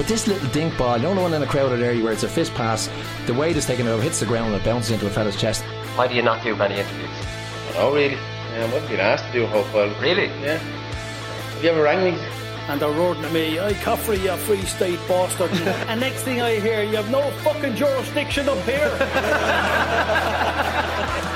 But this little dink ball, you know the one in a crowded area where it's a fist pass, the weight is taken over, hits the ground and it bounces into a fella's chest. Why do you not do many interviews? Oh, really? Yeah, I wasn't being asked to do a whole while. Really? Yeah. Have you ever rang me? and they're roaring at me, I Caffrey, you free state bastard. and next thing I hear, you have no fucking jurisdiction up here.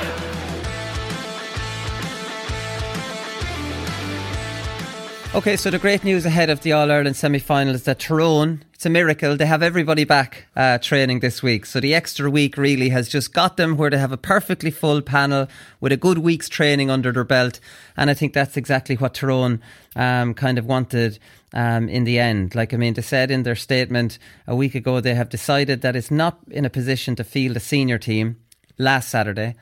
Okay, so the great news ahead of the All Ireland semi final is that Tyrone, it's a miracle, they have everybody back uh, training this week. So the extra week really has just got them where they have a perfectly full panel with a good week's training under their belt. And I think that's exactly what Tyrone um, kind of wanted um, in the end. Like, I mean, they said in their statement a week ago they have decided that it's not in a position to field a senior team last Saturday.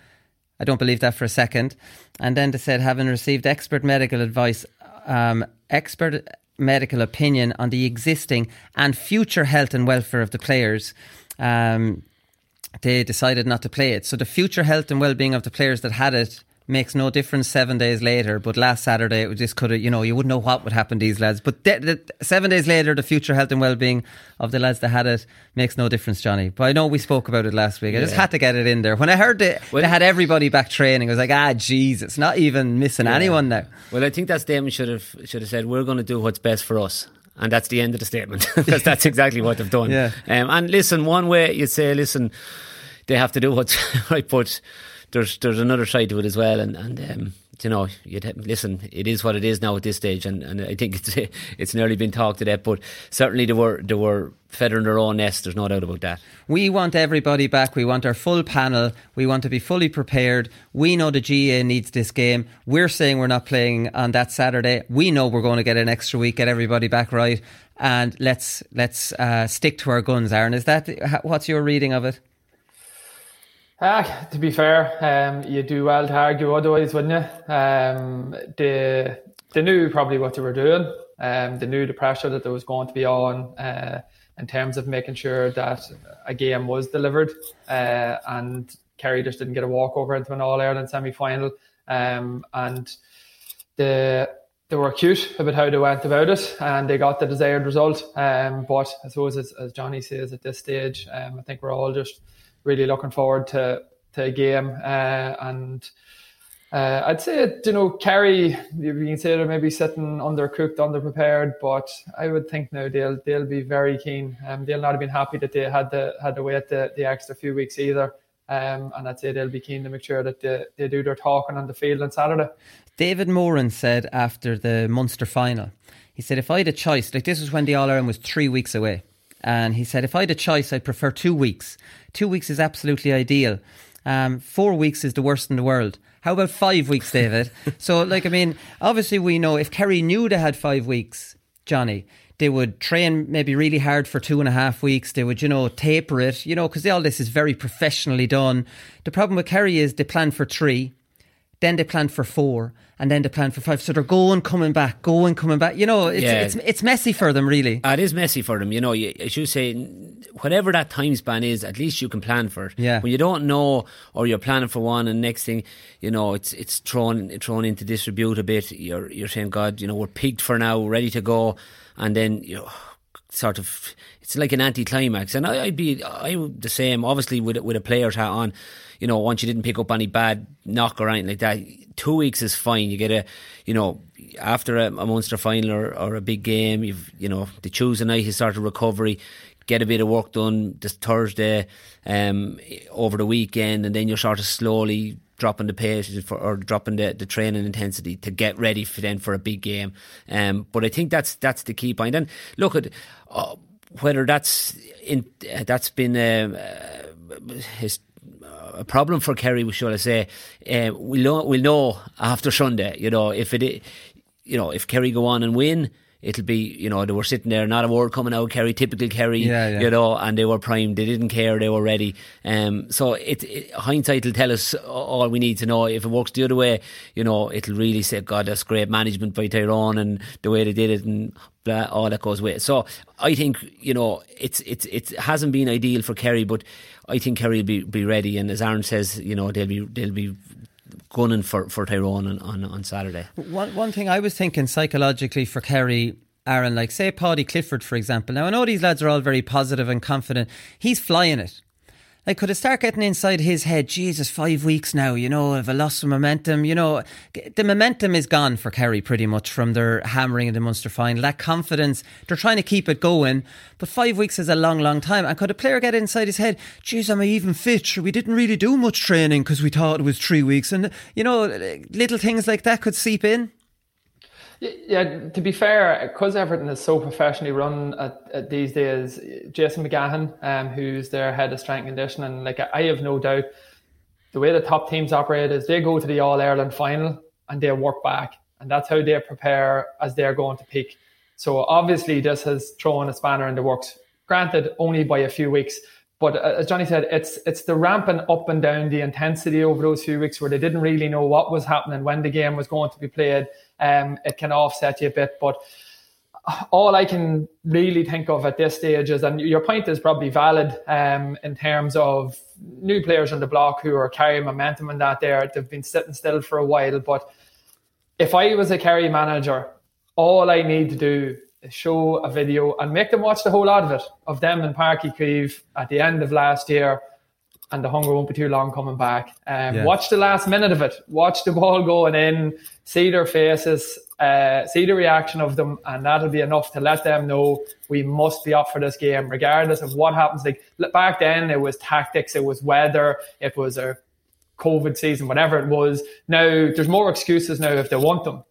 I don't believe that for a second. And then they said, having received expert medical advice, um, expert medical opinion on the existing and future health and welfare of the players, um, they decided not to play it. So the future health and well-being of the players that had it makes no difference seven days later. But last Saturday, it just could have, you know, you wouldn't know what would happen to these lads. But de- de- seven days later, the future health and well-being of the lads that had it makes no difference, Johnny. But I know we spoke about it last week. I just had to get it in there. When I heard it, that they had everybody back training, I was like, ah, jeez, it's not even missing anyone now. Well, I think that statement should have should have said we're going to do what's best for us. And that's the end of the statement because that's exactly what they've done. Yeah. Um, and listen, one way you'd say, listen, they have to do what's right, but there's there's another side to it as well. And, and um, you know, you'd have, listen, it is what it is now at this stage, and, and I think it's it's nearly been talked to death. But certainly there were they were feathering their own nest. There's no doubt about that. We want everybody back. We want our full panel. We want to be fully prepared. We know the GAA needs this game. We're saying we're not playing on that Saturday. We know we're going to get an extra week, get everybody back right, and let's let's uh, stick to our guns. Aaron, is that what's your reading of it? Ah, to be fair, um, you do well to argue otherwise, wouldn't you? Um, they, they knew probably what they were doing. Um, they knew the pressure that there was going to be on uh, in terms of making sure that a game was delivered. Uh, and Kerry just didn't get a walkover into an All Ireland semi final. Um, and the they were cute about how they went about it and they got the desired result. Um, but I suppose, as, as Johnny says at this stage, um, I think we're all just really looking forward to, to a game. Uh, and uh, I'd say, you know, Kerry, you can say they're maybe sitting undercooked, underprepared, but I would think now they'll they'll be very keen. Um, they'll not have been happy that they had to had to wait the, the extra few weeks either. Um, and I'd say they'll be keen to make sure that they, they do their talking on the field on Saturday. David Moran said after the Munster final, he said, if I had a choice, like this was when the All Ireland was three weeks away. And he said, if I had a choice, I'd prefer two weeks. Two weeks is absolutely ideal. Um, four weeks is the worst in the world. How about five weeks, David? so, like, I mean, obviously, we know if Kerry knew they had five weeks, Johnny, they would train maybe really hard for two and a half weeks. They would, you know, taper it, you know, because all this is very professionally done. The problem with Kerry is they plan for three, then they plan for four, and then they plan for five. So they're going, coming back, going, coming back. You know, it's Yeah. it's, it's messy for them, really. Uh, it is messy for them, you know. You, as you say, whatever that time span is, at least you can plan for it. Yeah. When you don't know, or you're planning for one, and next thing, you know, it's it's thrown thrown into disrepute a bit. You're you're saying, God, you know, we're peaked for now, ready to go, and then you know, sort of, it's like an anticlimax. And I, I'd be I would the same, obviously, with with a player's hat on. You know, once you didn't pick up any bad knock or anything like that, two weeks is fine. You get a, you know, after a, a Munster final or, or a big game, you've, you know, the Tuesday night you start a recovery, get a bit of work done this Thursday, um, over the weekend, and then you're sort of slowly dropping the pace for, or dropping the, the training intensity to get ready for then for a big game. Um, but I think that's that's the key point. And look at uh, whether that's in that's been uh, his a problem for Kerry, we shall I say? Uh, we'll know, we'll know after Sunday. You know, if it, you know, if Kerry go on and win, it'll be, you know, they were sitting there, not a word coming out, Kerry, typical Kerry, yeah, yeah. you know, and they were primed. They didn't care, they were ready. Um, so it, it, hindsight will tell us all we need to know. If it works the other way, you know, it'll really say, God, that's great management by Tyrone and the way they did it and blah, all that goes with it. So I think, you know, it's, it's, it hasn't been ideal for Kerry, but I think Kerry will be, be ready. And as Aaron says, you know, they'll be, they'll be gunning for, for Tyrone on, on, on Saturday. One, one thing I was thinking psychologically for Kerry, Aaron, like say Paudie Clifford, for example. Now, I know these lads are all very positive and confident. He's flying it. Like, could it start getting inside his head? Jesus, five weeks now, you know, I've lost some momentum. You know, the momentum is gone for Kerry pretty much from their hammering in the Munster final. That confidence, they're trying to keep it going, but five weeks is a long, long time. And could a player get inside his head? Geez, am I even fit? We didn't really do much training because we thought it was three weeks. And, you know, little things like that could seep in. Yeah, to be fair, because everything is so professionally run at, at these days, Jason McGahan, um, who's their head of strength and conditioning, like I have no doubt, the way the top teams operate is they go to the All Ireland final and they work back, and that's how they prepare as they're going to peak. So obviously, this has thrown a spanner in the works. Granted, only by a few weeks, but uh, as Johnny said, it's it's the ramping up and down the intensity over those few weeks where they didn't really know what was happening when the game was going to be played um, it can offset you a bit. But all I can really think of at this stage is, and your point is probably valid um, in terms of new players on the block who are carrying momentum and that there. They've been sitting still for a while. But if I was a Kerry manager, all I need to do is show a video and make them watch the whole lot of it of them in Parky Uí at the end of last year and the hunger won't be too long coming back. Um, yeah. Watch the last minute of it. Watch the ball going in, see their faces, uh, see the reaction of them, and that'll be enough to let them know we must be up for this game, regardless of what happens. Like back then, it was tactics, it was weather, it was a COVID season, whatever it was. Now there's more excuses now if they want them,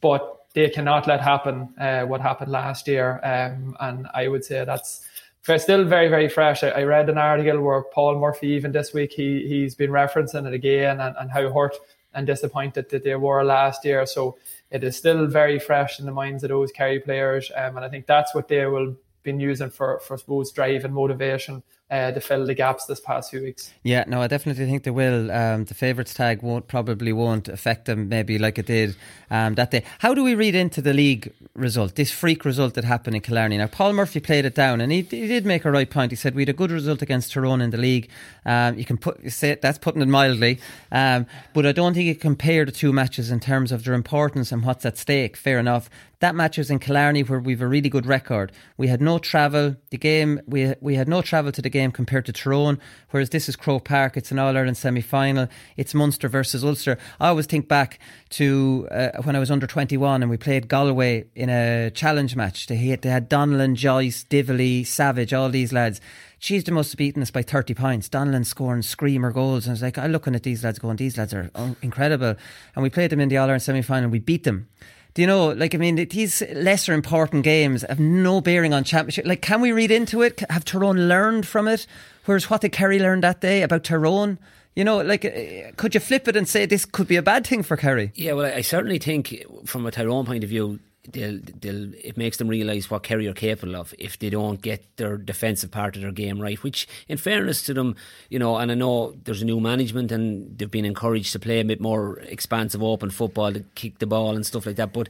but they cannot let happen uh, what happened last year. Um, and I would say that's still very very fresh. I, I, read an article where Paul Murphy even this week he he's been referencing it again and, and how hurt and disappointed that they were last year. So it is still very fresh in the minds of those Kerry players, um, and I think that's what they will be using for for suppose drive and motivation uh, to fill the gaps this past few weeks. Yeah, no, I definitely think they will. Um, the favourites tag won't probably won't affect them maybe like it did um, that day. How do we read into the league result? This freak result that happened in Killarney. Now, Paul Murphy played it down, and he, he did make a right point. He said we had a good result against Tyrone in the league. Um, you can put say that's putting it mildly, um, but I don't think you compare the two matches in terms of their importance and what's at stake. Fair enough. That match was in Killarney, where we've a really good record. We had no travel. The game we we had no travel to the game compared to Tyrone, whereas this is Croke Park. It's an All Ireland semi final. It's Munster versus Ulster. I always think back to uh, when I was under 21 and we played Galway in a challenge match. They had, they had Donnellan, Joyce, Divilly, Savage, all these lads. She's the most beaten us by 30 points. Donnellan scoring screamer goals. And I was like, I'm looking at these lads going, these lads are incredible. And we played them in the All Ireland semi final. We beat them. Do you know, like, I mean, these lesser important games have no bearing on championship. Like, can we read into it? Have Tyrone learned from it? Whereas what did Kerry learn that day about Tyrone? You know, like, uh, could you flip it and say this could be a bad thing for Kerry? Yeah, well, I certainly think from a Tyrone point of view, they'll, they'll, it makes them realise what Kerry are capable of if they don't get their defensive part of their game right. Which, in fairness to them, you know, and I know there's a new management and they've been encouraged to play a bit more expansive, open football, to kick the ball and stuff like that. But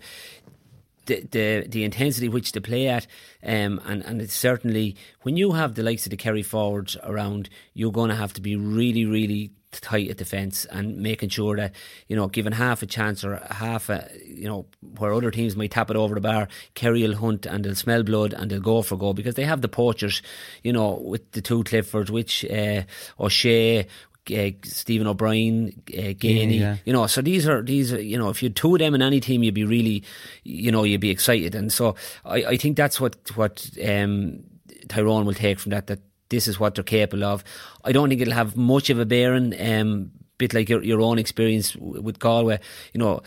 the the, the intensity which they play at, um, and and it's certainly when you have the likes of the Kerry forwards around, you're going to have to be really, really tight at defence and making sure that you know giving half a chance or half a you know where other teams might tap it over the bar Kerry will hunt and they'll smell blood and they'll go for goal because they have the poachers you know with the two Cliffords which uh, O'Shea uh, Stephen O'Brien, uh, Geaney. yeah. You know, so these are these are you know if you had two of them in any team, you'd be really, you know, you'd be excited. And so I, I think that's what what um, Tyrone will take from that. That this is what they're capable of. I don't think it'll have much of a bearing. Um, bit like your your own experience with Galway. You know,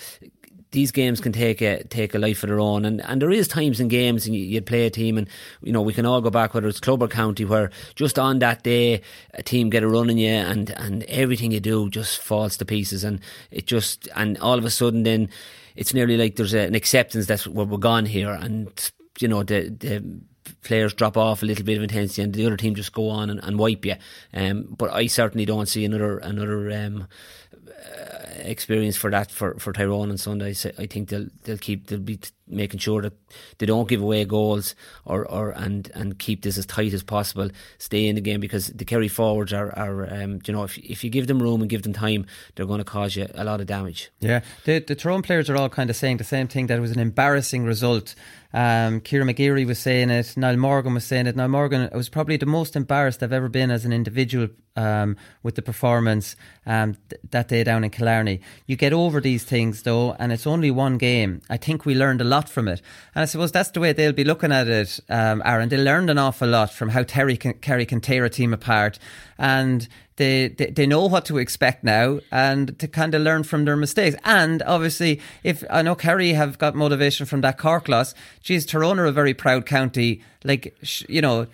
these games can take a take a life of their own, and, and there is times in games and you, you'd play a team, and you know we can all go back whether it's club or county, where just on that day a team get a run in you, and and everything you do just falls to pieces, and it just and all of a sudden then it's nearly like there's a, an acceptance that we're, we're gone here, and you know the the players drop off a little bit of intensity and the other team just go on and, and wipe you. Um, but I certainly don't see another another um, uh, experience for that for, for Tyrone on Sunday. So I think they'll they'll keep they'll be making sure that they don't give away goals or, or and and keep this as tight as possible. Stay in the game because the Kerry forwards are are um, you know if if you give them room and give them time, they're going to cause you a lot of damage. Yeah, the the Tyrone players are all kind of saying the same thing that it was an embarrassing result. Um, Kieran McGeary was saying it. Niall Morgan was saying it. Niall Morgan was probably the most embarrassed I've ever been as an individual um, with the performance um, th- that day down in Killarney. You get over these things though, and it's only one game. I think we learned a lot from it, and I suppose that's the way they'll be looking at it. Um, Aaron, they learned an awful lot from how Terry can, Kerry can tear a team apart, and they, they they know what to expect now and to kind of learn from their mistakes. And obviously, if I know Kerry have got motivation from that Cork loss, geez, Tyrone are a very proud county. Like you know,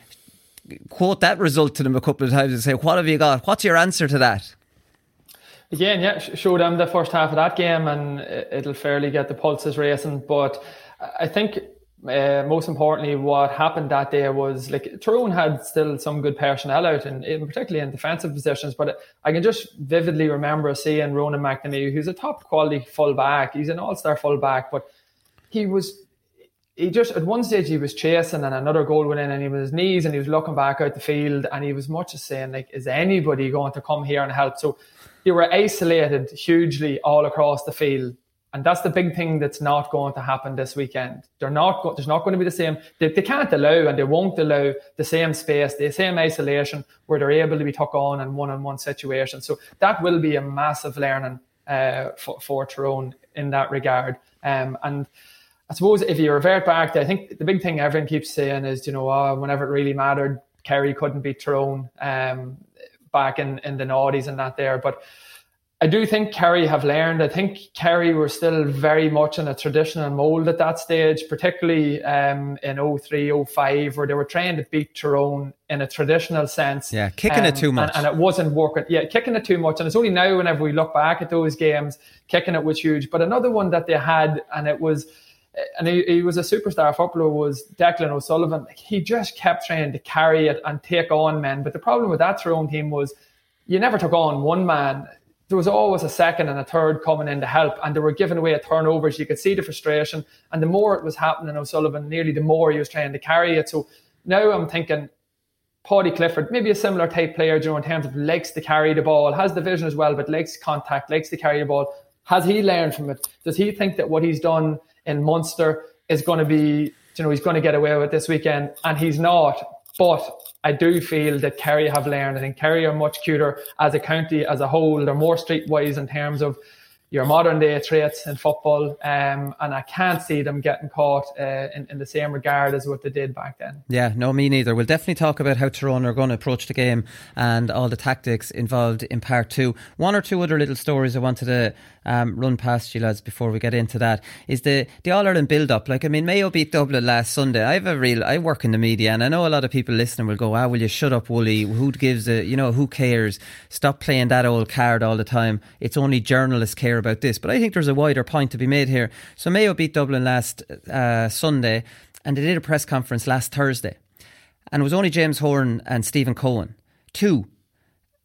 quote that result to them a couple of times and say, "What have you got? What's your answer to that?" Again, yeah, show them the first half of that game, and it'll fairly get the pulses racing. But I think uh, most importantly, what happened that day was like Tyrone had still some good personnel out, and in, particularly in defensive positions. But I can just vividly remember seeing Ronan McNamee, who's a top quality fullback. He's an all star fullback, but he was he just at one stage he was chasing and another goal went in and he was his knees and he was looking back out the field and he was much as saying like is anybody going to come here and help so they were isolated hugely all across the field and that's the big thing that's not going to happen this weekend. They're not go- there's not going to be the same they, they can't allow and they won't allow the same space the same isolation where they're able to be took on in one-on-one situations so that will be a massive learning uh, for, for Tyrone in that regard. Um, and I suppose if you revert back to, I think the big thing everyone keeps saying is, you know, oh, whenever it really mattered, Kerry couldn't beat Tyrone um, back in, in the noughties and that there. But I do think Kerry have learned. I think Kerry were still very much in a traditional mould at that stage, particularly um, in 03, 05, where they were trying to beat Tyrone in a traditional sense. Yeah, kicking it Um, too much. And, and it wasn't working. Yeah, kicking it too much. And it's only now, whenever we look back at those games, kicking it was huge. But another one that they had, and it was and he, he was a superstar footballer was Declan O'Sullivan. Like, he just kept trying to carry it and take on men. But the problem with that Tyrone team was you never took on one man. There was always a second and a third coming in to help, and they were giving away turnovers. You could see the frustration, and the more it was happening, O'Sullivan, nearly the more he was trying to carry it. So now I'm thinking, Paudie Clifford, maybe a similar type player, you know, in terms of likes to carry the ball, has the vision as well, but likes contact, likes to carry the ball. Has he learned from it? Does he think that what he's done in Munster is going to be, you know, he's going to get away with this weekend? And he's not. But I do feel that Kerry have learned. I think Kerry are much cuter as a county as a whole. They're more streetwise in terms of your modern day traits in football. Um, and I can't see them getting caught uh, in, in the same regard as what they did back then. Yeah, no, me neither. We'll definitely talk about how Tyrone are going to approach the game and all the tactics involved in part two. One or two other little stories I wanted to um, run past you lads before we get into that is the the All Ireland build up. Like I mean, Mayo beat Dublin last Sunday. I have a real. I work in the media, and I know a lot of people listening will go, "Ah, will you shut up, Wooly? Who gives a you know who cares? Stop playing that old card all the time. It's only journalists care about this." But I think there's a wider point to be made here. So Mayo beat Dublin last uh, Sunday, and they did a press conference last Thursday, and it was only James Horan and Stephen Coen, two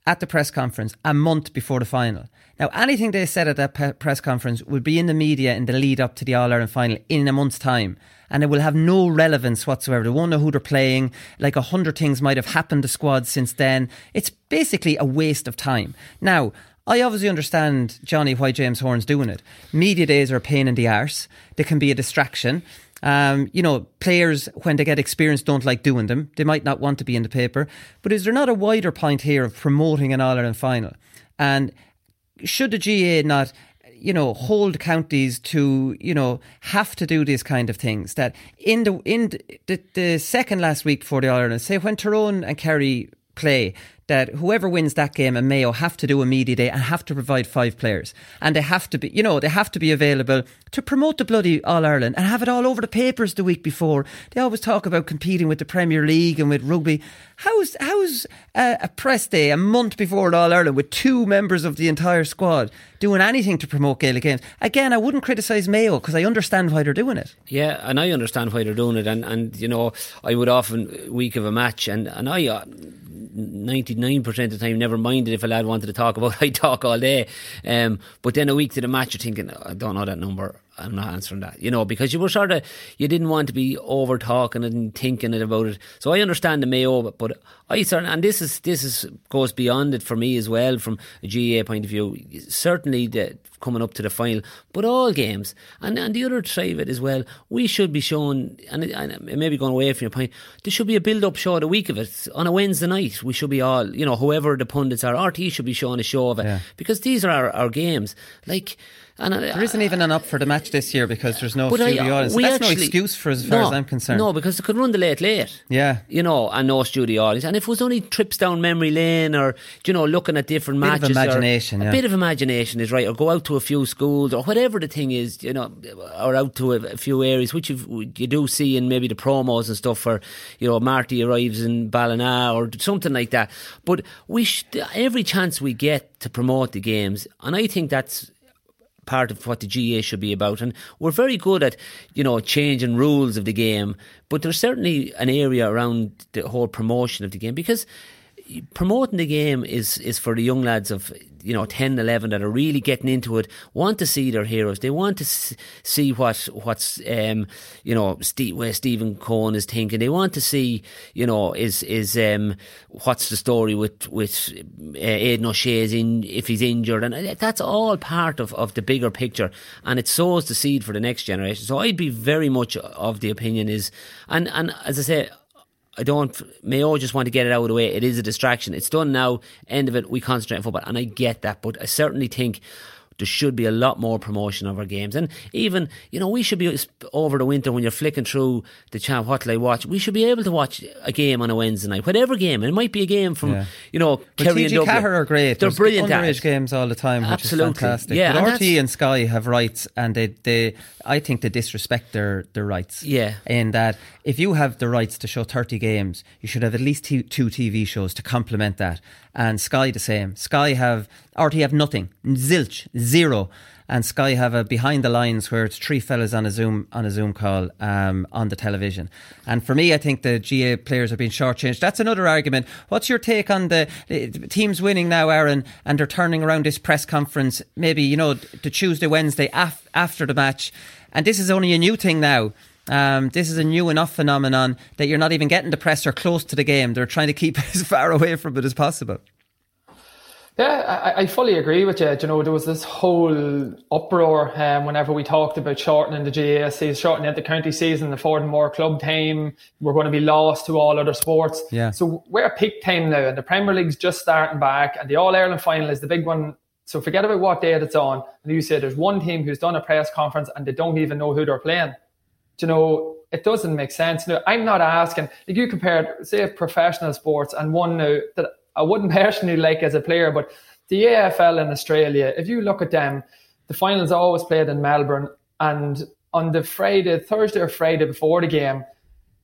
at the press conference a month before the final. Now, anything they said at that pe- press conference will be in the media in the lead up to the All Ireland final in a month's time. And it will have no relevance whatsoever. They won't know who they're playing. Like a hundred things might have happened to squads since then. It's basically a waste of time. Now, I obviously understand, Johnny, why James Horan's doing it. Media days are a pain in the arse. They can be a distraction. Um, you know, players, when they get experience, don't like doing them. They might not want to be in the paper. But is there not a wider point here of promoting an All Ireland final? And should the GAA not you know hold counties to you know have to do these kind of things that in the in the, the second last week for the Ireland say when Tyrone and Kerry play that whoever wins that game and Mayo have to do a media day and have to provide five players. And they have to be, you know, they have to be available to promote the bloody All Ireland and have it all over the papers the week before. They always talk about competing with the Premier League and with rugby. How's, how's a, a press day a month before All Ireland with two members of the entire squad doing anything to promote Gaelic games? Again, I wouldn't criticise Mayo because I understand why they're doing it. Yeah, and I understand why they're doing it. And, and you know, I would often, week of a match, and, and I, uh, 99% of the time never minded if a lad wanted to talk about I talk all day. Um, but then a week to the match you're thinking I don't know that number I'm not answering that. You know because you were sort of you didn't want to be over talking and thinking it about it. So I understand the Mayo but I certainly and this is this is goes beyond it for me as well from a GAA point of view. Certainly the coming up to the final but all games and, and the other side of it as well we should be shown and, and maybe going away from your point there should be a build up show the week of it. On a Wednesday night we should be all you know whoever the pundits are RTÉ should be showing a show of it. Yeah. because these are our, our games. Like and uh, there isn't even an up for the match this year because there's no studio I, audience. That's actually, no excuse for as far no, as I'm concerned. No, because they could run the late late. Yeah, you know, and no studio audience. And if it was only trips down memory lane or you know looking at different bit matches, of imagination, yeah. a bit of imagination is right. Or go out to a few schools or whatever the thing is, you know, or out to a, few areas which you do see in maybe the promos and stuff. For you know, Marty arrives in Ballina or something like that. But we every chance we get to promote the games, and I think that's part of what the GAA should be about. And we're very good at, you know, changing rules of the game, but there's certainly an area around the whole promotion of the game because promoting the game is is for the young lads of you know 10 11 that are really getting into it want to see their heroes. They want to see what what's um, you know Steve, where Stephen Coen is thinking. They want to see you know is is um, what's the story with with uh, Aidan in, if he's injured. And that's all part of, of the bigger picture. And it sows the seed for the next generation. So I'd be very much of the opinion is and and as I say I don't. Mayo just want to get it out of the way. It is a distraction. It's done now. End of it. We concentrate on football, and I get that. But I certainly think there should be a lot more promotion of our games. And even, you know, we should be over the winter when you're flicking through the channel, what will I watch? We should be able to watch a game on a Wednesday night, whatever game. It might be a game from, yeah. you know, but Kerry and Dublin. are great. They're There's brilliant. Underage games all the time, which Absolutely. is fantastic. Yeah, but and RTÉ and Sky have rights, and they, they, I think they disrespect their, their rights. Yeah. In that, if you have the rights to show 30 games, you should have at least two TV shows to complement that. And Sky the same. Sky have, RTÉ have nothing. Zilch. Zero and Sky have a behind the lines where it's three fellas on a Zoom on a Zoom call um, on the television. And for me, I think the GAA players are being shortchanged. That's another argument. What's your take on the, the teams winning now, Aaron, and they're turning around this press conference? Maybe you know the Tuesday, Wednesday af- after the match, and this is only a new thing now. Um, this is a new enough phenomenon that you're not even getting the press or close to the game. They're trying to keep as far away from it as possible. Yeah, I, I, fully agree with you. you know, there was this whole uproar um, whenever we talked about shortening the GASC, shortening the county season, affording more club time. We're going to be lost to all other sports. Yeah. So we're at peak time now, and the Premier League's just starting back, and the All Ireland final is the big one. So forget about what day it's on. And you say there's one team who's done a press conference and they don't even know who they're playing. You know, it doesn't make sense. No, I'm not asking. Like you compared, say, professional sports and one now that I wouldn't personally like as a player, but the AFL in Australia, if you look at them, the finals always played in Melbourne, and on the Friday, Thursday or Friday before the game,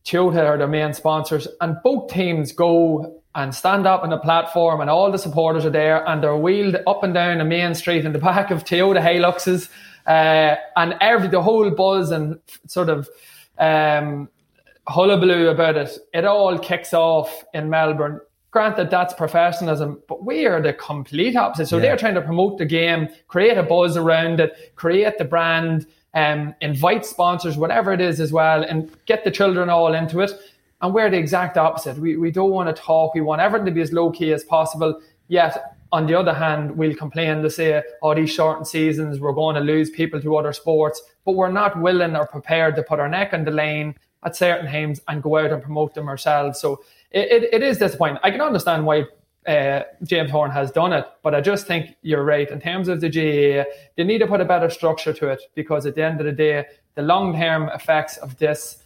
Toyota are their main sponsors, and both teams go and stand up on the platform, and all the supporters are there, and they're wheeled up and down the main street in the back of Toyota Hiluxes, uh, and every the whole buzz and sort of um, hullabaloo about it. It all kicks off in Melbourne Granted, that's professionalism, but we are the complete opposite. So yeah. they're trying to promote the game, create a buzz around it, create the brand, um, invite sponsors, whatever it is as well, and get the children all into it. And we're the exact opposite. We, we don't want to talk. We want everything to be as low key as possible. Yet, on the other hand, we'll complain to say, oh, these shortened seasons, we're going to lose people to other sports. But we're not willing or prepared to put our neck on the line at certain times and go out and promote them ourselves. So it, it, it is disappointing. I can understand why uh, James Horan has done it. But I just think you're right. In terms of the GAA, they need to put a better structure to it because at the end of the day, the long term effects of this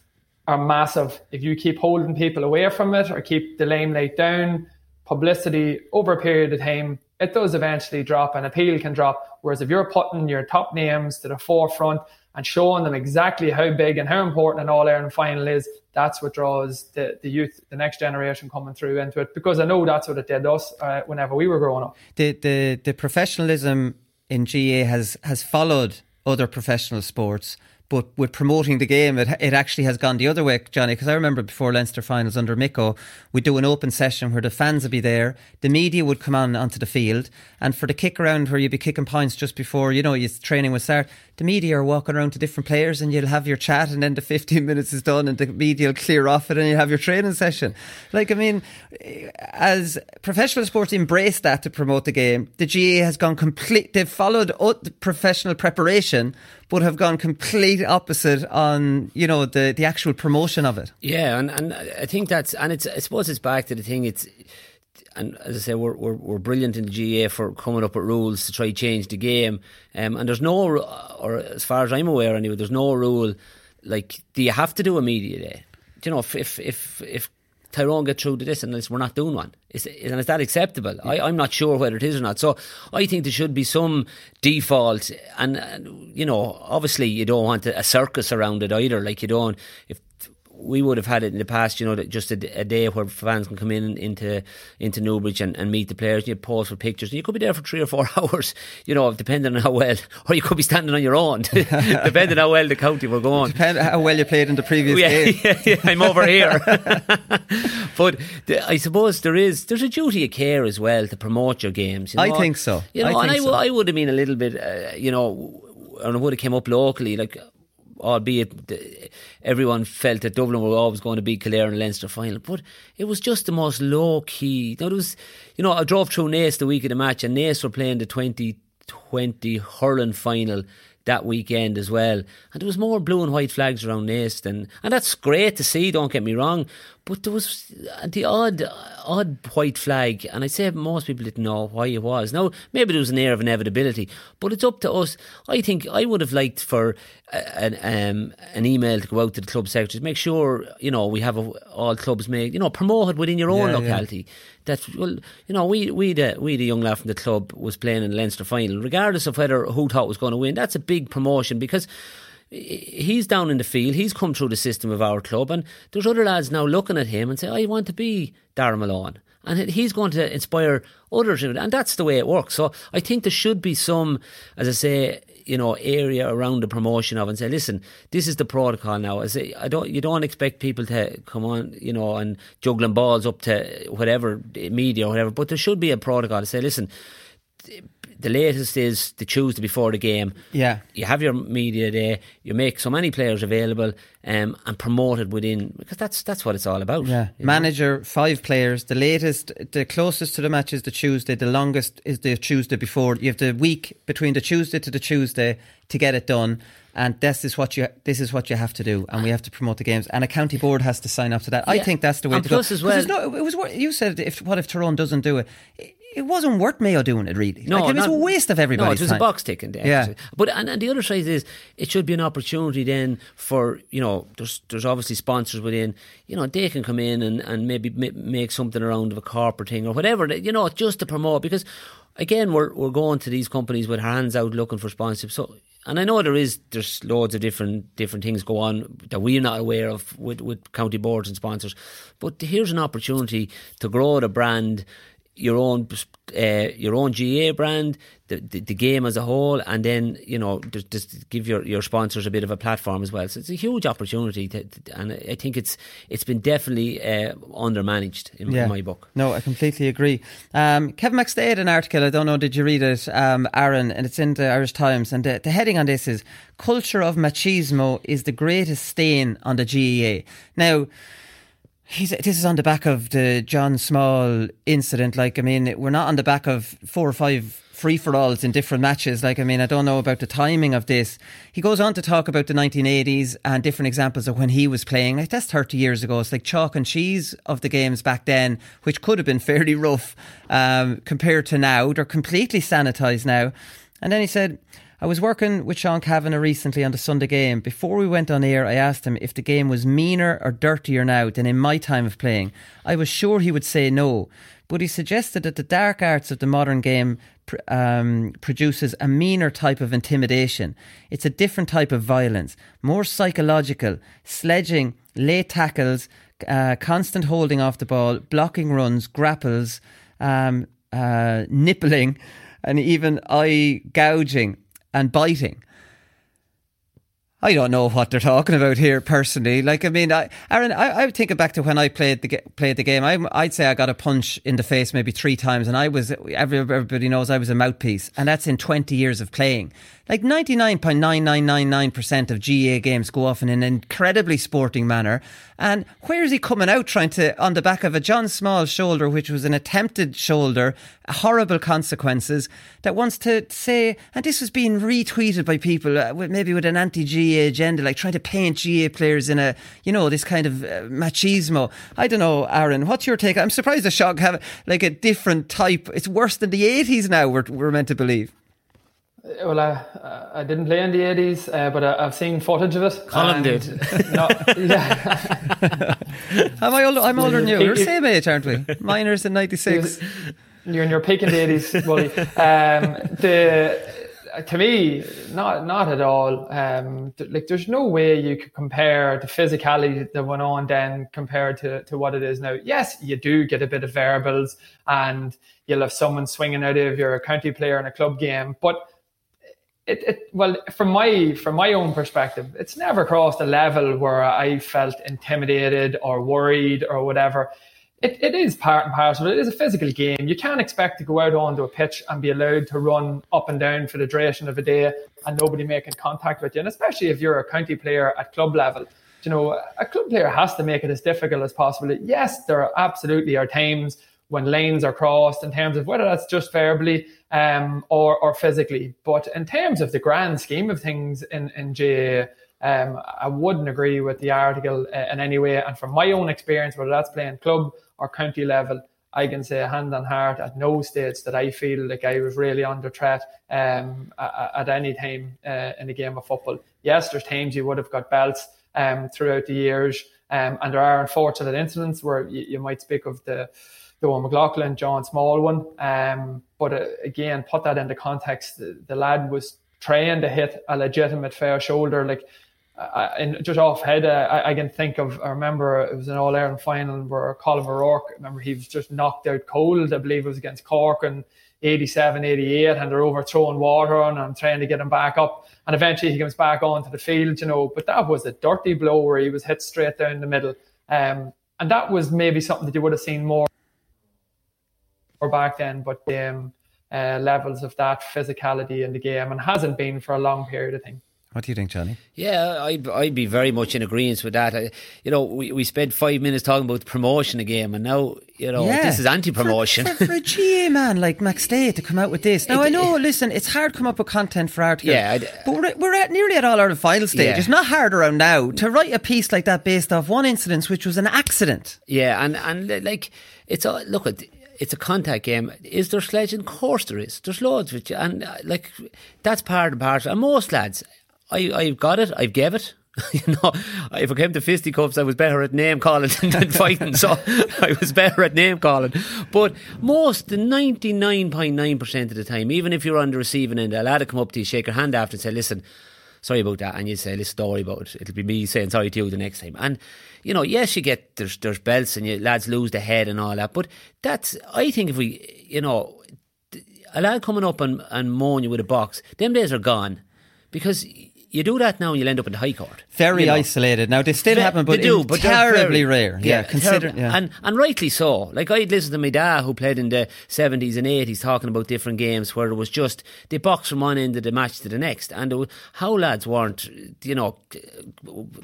are massive. If you keep holding people away from it or keep the limelight down, publicity over a period of time, it does eventually drop and appeal can drop. Whereas if you're putting your top names to the forefront and showing them exactly how big and how important an All Ireland final is, that's what draws the, the youth, the next generation coming through into it. Because I know that's what it did us uh, whenever we were growing up. The, the, the professionalism in GAA has, has followed other professional sports but with promoting the game, it, it actually has gone the other way, Johnny. Because I remember before Leinster finals under Micko, we'd do an open session where the fans would be there, the media would come on onto the field, and for the kick around where you'd be kicking points just before you know your training would start, the media are walking around to different players, and you'll have your chat, and then the 15 minutes is done, and the media will clear off it, and you have your training session. Like I mean, as professional sports embrace that to promote the game, the GAA has gone complete. They've followed up professional preparation but have gone complete opposite on you know the the actual promotion of it. Yeah, and and I think that's and it's I suppose it's back to the thing it's. And as I say, we're, we're, we're brilliant in the GAA for coming up with rules to try change the game. Um, and there's no, or as far as I'm aware anyway, there's no rule like, do you have to do a media day? Do you know, if if if, if Tyrone get through to this unless we're not doing one. Is, and is that acceptable? Yeah. I, I'm not sure whether it is or not. So I think there should be some default. And, and you know, obviously you don't want a circus around it either. Like you don't, if we would have had it in the past, you know, just a, a, day where fans can come in into into Newbridge and, and meet the players. And you pause for pictures, and you could be there for three or four hours, you know, depending on how well, or you could be standing on your own, depending on how well the county were going. Depend how well you played in the previous yeah, game. Yeah, yeah, I'm over here. but the, I suppose there is there's a duty of care as well to promote your games. You know? I think so. You know, I and I, so. I would have been a little bit, uh, you know, and it would have came up locally, like albeit everyone felt that Dublin were always going to beat Kildare in the Leinster final, but it was just the most low key. You know, was, you know, I drove through Naas the week of the match, and Naas were playing the 2020 hurling final that weekend as well. And there was more blue and white flags around Naas than, and that's great to see. Don't get me wrong, but there was the odd, odd white flag, and I'd say most people didn't know why it was. Now maybe there was an air of inevitability, but it's up to us. I think I would have liked for an um, an email to go out to the club secretaries, make sure you know we have a, all clubs make you know promote it within your own yeah, locality. Yeah. That well, you know, we we the we the young lad from the club was playing in the Leinster final, regardless of whether who thought was going to win. That's a big promotion because he's down in the field. He's come through the system of our club, and there's other lads now looking at him and say, "I want to be Darren Malone." And he's going to inspire others, and that's the way it works. So I think there should be some, as I say, you know area around the promotion of and say listen this is the protocol now I say I don't you don't expect people to come on you know and juggling balls up to whatever media or whatever but there should be a protocol to say listen the latest is the Tuesday before the game. Yeah. You have your media day, you make so many players available um, and promote it within, because that's that's what it's all about. Yeah. Manager, know? five players. The latest, the closest to the match is the Tuesday. The longest is the Tuesday before. You have the week between the Tuesday to the Tuesday to get it done and this is what you this is what you have to do, and we have to promote the games, and a county board has to sign up to that. Yeah. I think that's the way and to plus go. As well, no, it was what you said if what if Tyrone doesn't do it? It wasn't worth Mayo doing it really. No, like, it was not, a waste of everybody's time. No, it was time. a box ticking. Yeah, but and, and, the other side is it should be an opportunity then for you know there's there's obviously sponsors within you know they can come in and and maybe make something around of a corporate thing or whatever you know just to promote because again we're we're going to these companies with our hands out looking for sponsorship so and I know there is there's loads of different different things go on that we're not aware of with, with county boards and sponsors. But here's an opportunity to grow the brand your own uh, your own GAA brand, the, the, the game as a whole, and then you know just, just, give your, your sponsors a bit of a platform as well. So it's a huge opportunity, to, to, and I think it's it's been definitely uh, undermanaged in, yeah. in, my book. No, I completely agree. Um, Kevin McStay had an article. I don't know, did you read it, um, Aaron? And it's in the Irish Times, and the, the heading on this is "Culture of Machismo is the greatest stain on the GAA." Now He's, this is on the back of the John Small incident. Like, I mean, we're not on the back of four or five free for alls in different matches. Like, I mean, I don't know about the timing of this. He goes on to talk about the 1980s and different examples of when he was playing. Like, that's 30 years ago. It's like chalk and cheese of the games back then, which could have been fairly rough um, compared to now. They're completely sanitised now. And then he said, I was working with Sean Cavanagh recently on the Sunday game. Before we went on air, I asked him if the game was meaner or dirtier now than in my time of playing. I was sure he would say no, but he suggested that the dark arts of the modern game um, produces a meaner type of intimidation. It's a different type of violence, more psychological, sledging, late tackles, uh, constant holding off the ball, blocking runs, grapples, um, uh, nippling, and even eye gouging and biting. I don't know what they're talking about here personally. Like, I mean, I, Aaron, I, I think back to when I played the played the game. I, would say I got a punch in the face maybe three times, and I was everybody knows I was a mouthpiece, and that's in twenty years of playing. Like 99.9999% of GAA games go off in an incredibly sporting manner. And where is he coming out trying to, on the back of a John Small shoulder, which was an attempted shoulder, horrible consequences, that wants to say, and this was being retweeted by people, uh, maybe with an anti GAA agenda, like trying to paint GAA players in a, you know, this kind of uh, machismo. I don't know, Aaron, what's your take? I'm surprised the shock have like a different type. It's worse than the 80s now, we're, we're meant to believe. Well, I, I didn't play in the 80s, uh, but I, have seen footage of it. Colm did. No, yeah. Am I older, I'm older than you. We're the same age, aren't we? Minors in 96. You're in your peak in the 80s, Wooly. Um, the, to me, not not at all. Um, th- like, there's no way you could compare the physicality that went on then compared to, to what it is now. Yes, you do get a bit of variables, and you'll have someone swinging out of your county player in a club game, but it, it well from my from my own perspective it's never crossed a level where i felt intimidated or worried or whatever. It, it is part and parcel. It is a physical game. You can't expect to go out onto a pitch and be allowed to run up and down for the duration of a day and nobody making contact with you and especially if you're a county player at club level. You know a club player has to make it as difficult as possible. Yes there absolutely are times when lanes are crossed in terms of whether that's just verbally um, or, or physically. But in terms of the grand scheme of things in, in GAA, um, I wouldn't agree with the article uh, in any way. And from my own experience, whether that's playing club or county level, I can say hand on heart at no stage that I feel like I was really under threat um, at, any time uh, in a game of football. Yes, there's times you would have got belts um, throughout the years, um, and there are unfortunate incidents where you, you might speak of the the one McLaughlin, John Small one. Um, but uh, again, put that into context. The, the, lad was trying to hit a legitimate fair shoulder. Like, and just off head, uh, I, I, can think of. I remember it was an All Ireland final where Colm O'Rourke. Remember he was just knocked out cold. I believe it was against Cork and 87, 88, and they're overthrowing water on and trying to get him back up. And eventually he comes back onto the field, you know. But that was a dirty blow where he was hit straight down the middle. Um, and that was maybe something that you would have seen more or back then, but um, uh, levels of that physicality in the game and hasn't been for a long period of time. What do you think, Johnny? Yeah, I'd, I'd be very much in agreement with that. I, you know, we, we spent five minutes talking about the promotion again, and now, you know, yeah. this is anti promotion. For, for, for, a GAA man like McStay to come out with this. Now, it, I know, it, listen, it's hard to come up with content for articles. Yeah. I'd, but we're, we're at nearly at all our final stage. Yeah. It's not hard around now to write a piece like that based off one incident, which was an accident. Yeah, and, and like, it's all, look at it's a contact game. Is there sledging? Of course there is. There's loads of it, and uh, like that's part and parcel. And most lads, I I've got it. I've gave it. you know, if it came to fisticuffs, I was better at name calling than fighting. So I was better at name calling. But most, the ninety nine point nine percent of the time, even if you're on the receiving end, a lad will come up to you, shake your hand after, and say, "Listen." Sorry about that, and you say, "Listen, don't about it. It'll be me saying sorry to you the next time." And you know, yes, you get there's there's belts and you lads lose the head and all that, but that's I think if we, you know, a lad coming up and and mowing you with a box, them days are gone, because you do that now, and you'll end up in the High Court. Very you know. isolated. Now they still happen, but they do, but terribly very- rare. Yeah, consider. terrible. Yeah. and and rightly so. Like I'd listen to my dad, who played in the seventies and eighties, talking about different games where it was just they boxed from one end of the match to the next, and was, how lads weren't, you know,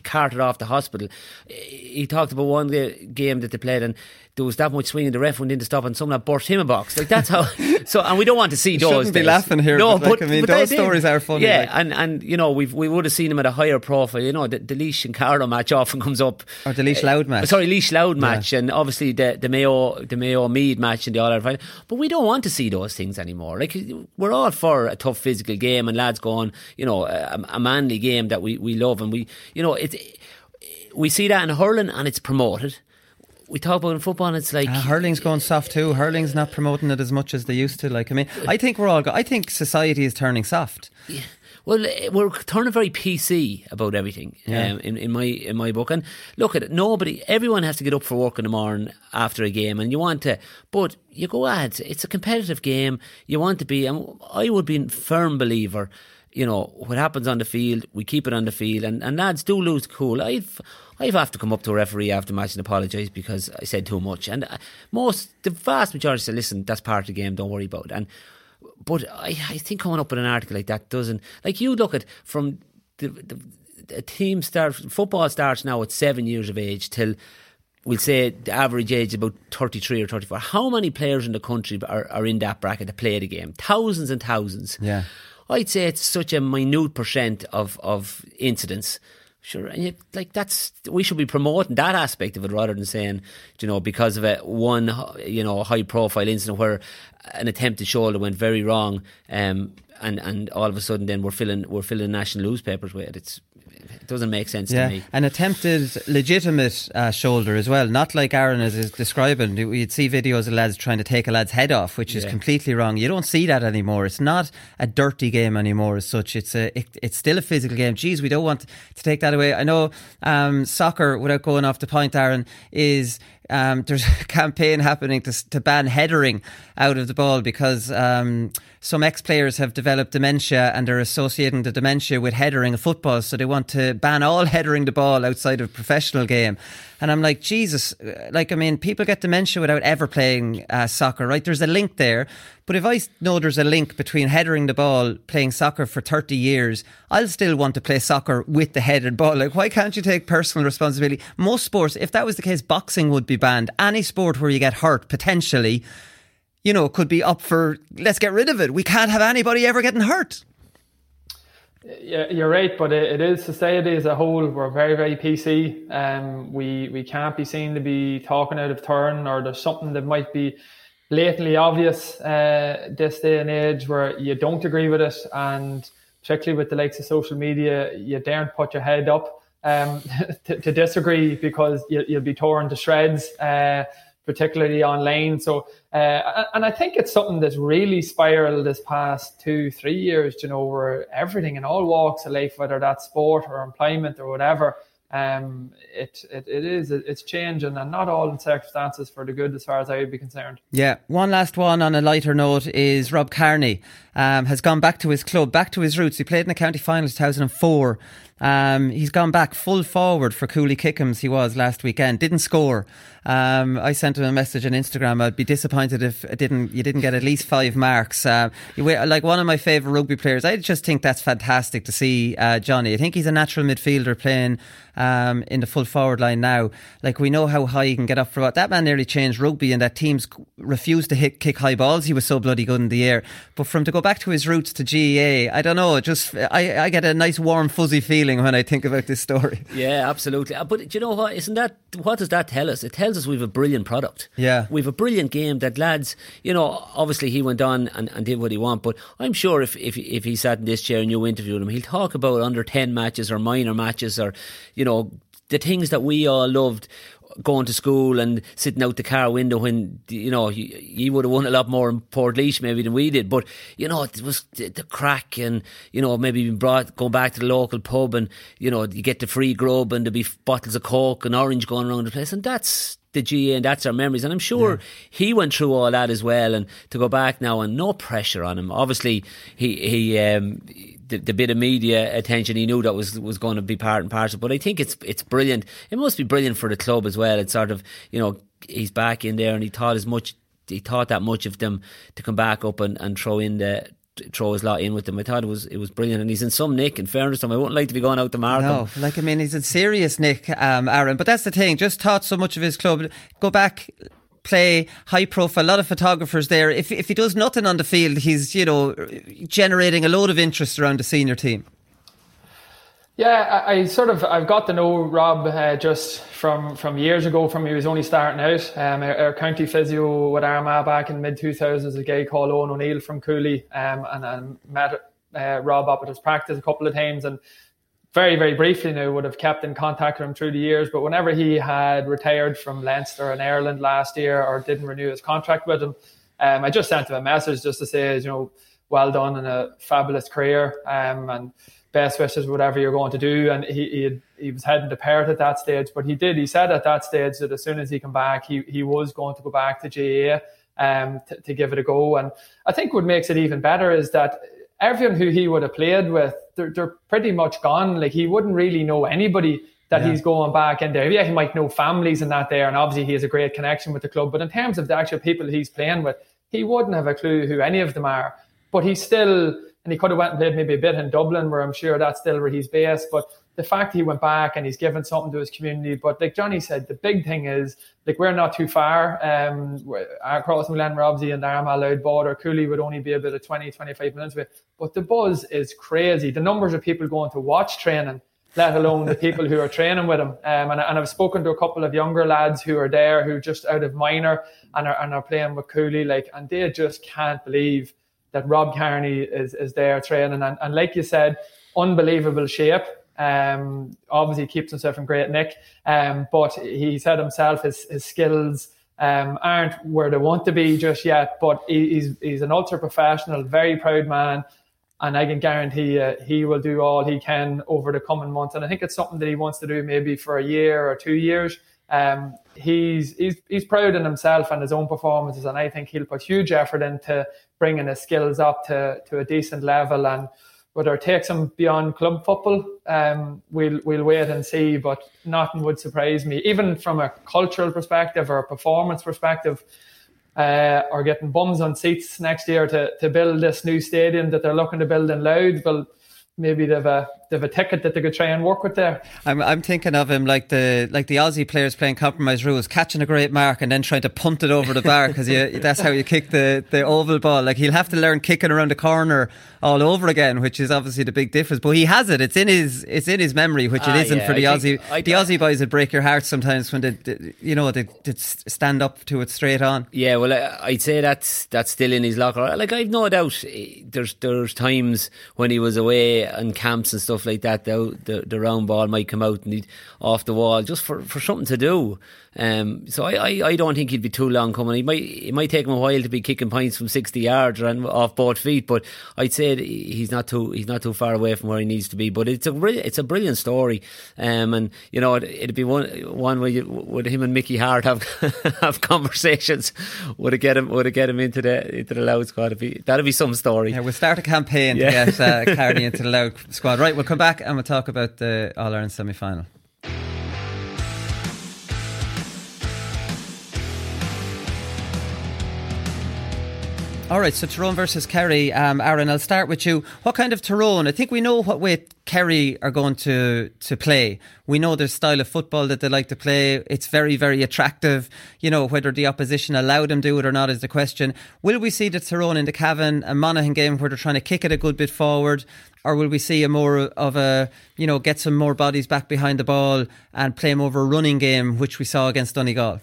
carted off the hospital. He talked about one game that they played, and there was that much swinging. The ref went in to stop, and someone had burst him a box. Like that's how. so, and we don't want to see those. shouldn't be days. laughing here, No, but, like, I mean, but those stories are funny, Yeah, like. and and you know we've we would have seen him at a higher profile. You know the, the Laois and Carlow match often comes up. Or the Laois Louth match. Uh, Sorry, Laois Louth match, and obviously the the Mayo the Mayo Meath match in the All Ireland final. But we don't want to see those things anymore. Like we're all for a tough physical game and lads going, you know, a, a manly game that we we love, and we you know it's we see that in hurling and it's promoted. We talk about in football, and it's like Uh, hurling's going soft too. Hurling's not promoting it as much as they used to. Like, I mean, I think we're all. Go- I think society is turning soft. Well, eh, we're turning very PC about everything Yeah. um, in, in my in my book. And look at it, nobody, everyone has to get up for work in the morning after a game, and you want to. But you go, ah, it's, it's a competitive game. You want to be. And I would be a firm believer. You know what happens on the field, we keep it on the field, and, and lads do lose cool. I've I've have to come up to a referee after the match and apologise because I said too much. And uh, most, the vast majority say, listen, that's part of the game. Don't worry about it. And but I, I think coming up with an article like that doesn't like you look at from the, the, the team starts football starts now at seven years of age till we'll say the average age is about 33 or 34 how many players in the country are, are in that bracket to play the game thousands and thousands Yeah. I'd say it's such a minute percent of, of incidents Sure, and like that's we should be promoting that aspect of it rather than saying, you know, because of a one, you know, high profile incident where an attempted shoulder went very wrong, um, and and all of a sudden then we're filling we're filling national newspapers with it. It's it doesn't make sense Yeah, to me. an attempted legitimate uh, shoulder as well. Not like Aaron is, is describing. You'd see videos of lads trying to take a lad's head off, which is Yeah. completely wrong. You don't see that anymore. It's not a dirty game anymore as such. It's a it, it's still a physical game. Geez, we don't want to take that away. I know um, soccer, without going off the point, Aaron, is um, there's a campaign happening to, to ban headering out of the ball because um, some ex players have developed dementia and they're associating the dementia with headering of football. So they want to ban all headering the ball outside of professional game. And I'm like, Jesus, uh, like, I mean, people get dementia without ever playing uh, soccer, right? There's a link there. But if I know there's a link between headering the ball, playing soccer for 30 years, I'll still want to play soccer with the headed ball. Like, why can't you take personal responsibility? Most sports, if that was the case, boxing would be banned. Any sport where you get hurt, potentially, you know, could be up for, let's get rid of it. We can't have anybody ever getting hurt. Yeah, you're right, but it, it is society as a whole. We're very, very PC. Um, we we can't be seen to be talking out of turn, or there's something that might be blatantly obvious uh, this day and age where you don't agree with it, and particularly with the likes of social media, you daren't put your head up um, to, to disagree because you, you'll be torn to shreds. Uh, particularly online. So, uh, and I think it's something that's really spiraled this past two, three years, you know, where everything in all walks of life, whether that's sport or employment or whatever, um, it, it, it is, it's changing and not all in circumstances for the good as far as I would be concerned. Yeah, one last one on a lighter note is Rob Kearney um, has gone back to his club, back to his roots. He played in the county finals 2004. Um, he's gone back full forward for Cooley Kickham's. He was last weekend. Didn't score. Um, I sent him a message on Instagram. I'd be disappointed if it didn't you didn't get at least five marks. Uh, like one of my favourite rugby players. I just think that's fantastic to see uh, Johnny. I think he's a natural midfielder playing um, in the full forward line now. Like we know how high he can get up for. what That man nearly changed rugby, and that teams refused to hit, kick high balls. He was so bloody good in the air. But from to go back to his roots to GAA, I don't know. Just I, I get a nice warm fuzzy feeling when I think about this story. Yeah, absolutely. Uh, But do you know what? Isn't that what does that tell us? It tells us we've a brilliant product. Yeah. we've a brilliant game that lads. You know, obviously he went on and, and did what he want, but I'm sure if if if he sat in this chair and you interviewed him, he'll talk about under ten matches or minor matches or you know the things that we all loved going to school and sitting out the car window when you know he, he would have won a lot more in Port maybe than we did but you know it was the, the crack and you know maybe being brought going back to the local pub and you know you get the free grub and there'd be bottles of coke and orange going around the place and that's the GA and that's our memories. And I'm sure yeah. he went through all that as well. And to go back now and no pressure on him. Obviously, he he um, the, the, bit of media attention he knew that was was going to be part and parcel. But I think it's it's brilliant. It must be brilliant for the club as well. It's sort of you know he's back in there and he thought as much he thought that much of them to come back up and, and throw in the throw his lot in with them. I thought it was it was brilliant, and he's in some nick. In fairness to him, I wouldn't like to be going out to marathon. No, like I mean, he's in serious nick, um, Aaron. But that's the thing. Just taught so much of his club. Go back. Play high profile, a lot of photographers there. If if he does nothing on the field, he's you know generating a load of interest around the senior team. Yeah, I, I, sort of I've got to know Rob uh, just from from years ago, from he was only starting out. Um, our, our, county physio with Armagh back in mid two thousands, a guy called Owen O'Neill from Cooley, um, and I met uh, Rob up at his practice a couple of times, and very very briefly now would have kept in contact with him through the years. But whenever he had retired from Leinster and Ireland last year, or didn't renew his contract with him, um, I just sent him a message just to say, you know, well done and a fabulous career, um, and best wishes, whatever you're going to do. And he he, had, he was heading to Perth at that stage, but he did. He said at that stage that as soon as he come back, he he was going to go back to GAA um, to, to give it a go. And I think what makes it even better is that everyone who he would have played with, they're, they're pretty much gone. Like he wouldn't really know anybody that yeah. he's going back in there. Yeah, he might know families and that there, and obviously he has a great connection with the club. But in terms of the actual people he's playing with, he wouldn't have a clue who any of them are. But he's still and he could have went and played maybe a bit in Dublin, where I'm sure that's still where he's based. But the fact he went back and he's given something to his community. But like Johnny said, the big thing is like we're not too far. Um, across Glen Robsey and the Louth border, Cooley would only be about a 20, 25 minutes away. But the buzz is crazy. The numbers of people going to watch training let alone the people who are training with him. Um, and, and, I've spoken to a couple of younger lads who are there who just out of minor and are, and are playing with Cooley, like, and they just can't believe that Rob Kearney is, is there training. And, and like you said, unbelievable shape. Um, obviously keeps himself in great nick. Um, but he said himself his, his skills um, aren't where they want to be just yet. But he, he's he's an ultra professional, very proud man, and I can guarantee he will do all he can over the coming months. And I think it's something that he wants to do maybe for a year or two years. Um, he's he's he's proud in himself and his own performances, and I think he'll put huge effort into bringing his skills up to to a decent level. And whether it takes him beyond club football, um, we'll we'll wait and see. But nothing would surprise me, even from a cultural perspective or a performance perspective. Uh, or getting bums on seats next year to, to build this new stadium that they're looking to build in Louth. Well, maybe they've a they've a ticket that they could try and work with there. I'm I'm thinking of him like the like the Aussie players playing compromise rules, catching a great mark and then trying to punt it over the bar because that's how you kick the the oval ball. Like he'll have to learn kicking around the corner all over again, which is obviously the big difference. But he has it; it's in his it's in his memory, which ah, it isn't yeah, for the I Aussie. I, the Aussie boys would break your heart sometimes when they, they you know they, they stand up to it straight on. Yeah, well, I'd say that's that's still in his locker. Like I've no doubt, eh, there's there's times when he was away and camps and stuff like that. The the, the round ball might come out and he'd off the wall just for for something to do. Um, so I, I, I, don't think he'd be too long coming. He might it might take him a while to be kicking points from sixty yards and off both feet, but I'd say he's not too he's not too far away from where he needs to be. But it's a it's a brilliant story, um, and you know it, would be one one where you, would him and Mickey Harte have have conversations would it get him would it get him into the into the Louth squad? Be, that'd be some story. Yeah, we'll start a campaign yeah. to get uh, Kearney into the Louth squad. Right, we'll come back and we'll talk about the All Ireland semi final. All right, so Tyrone versus Kerry. Um, Aaron, I'll start with you. What kind of Tyrone? I think we know what way Kerry are going to, to play. We know their style of football that they like to play. It's very, very attractive. You know, whether the opposition allow them to do it or not is the question. Will we see the Tyrone in the Cavan and Monaghan game where they're trying to kick it a good bit forward? Or will we see a more of a, you know, get some more bodies back behind the ball and play more of a running game, which we saw against Donegal?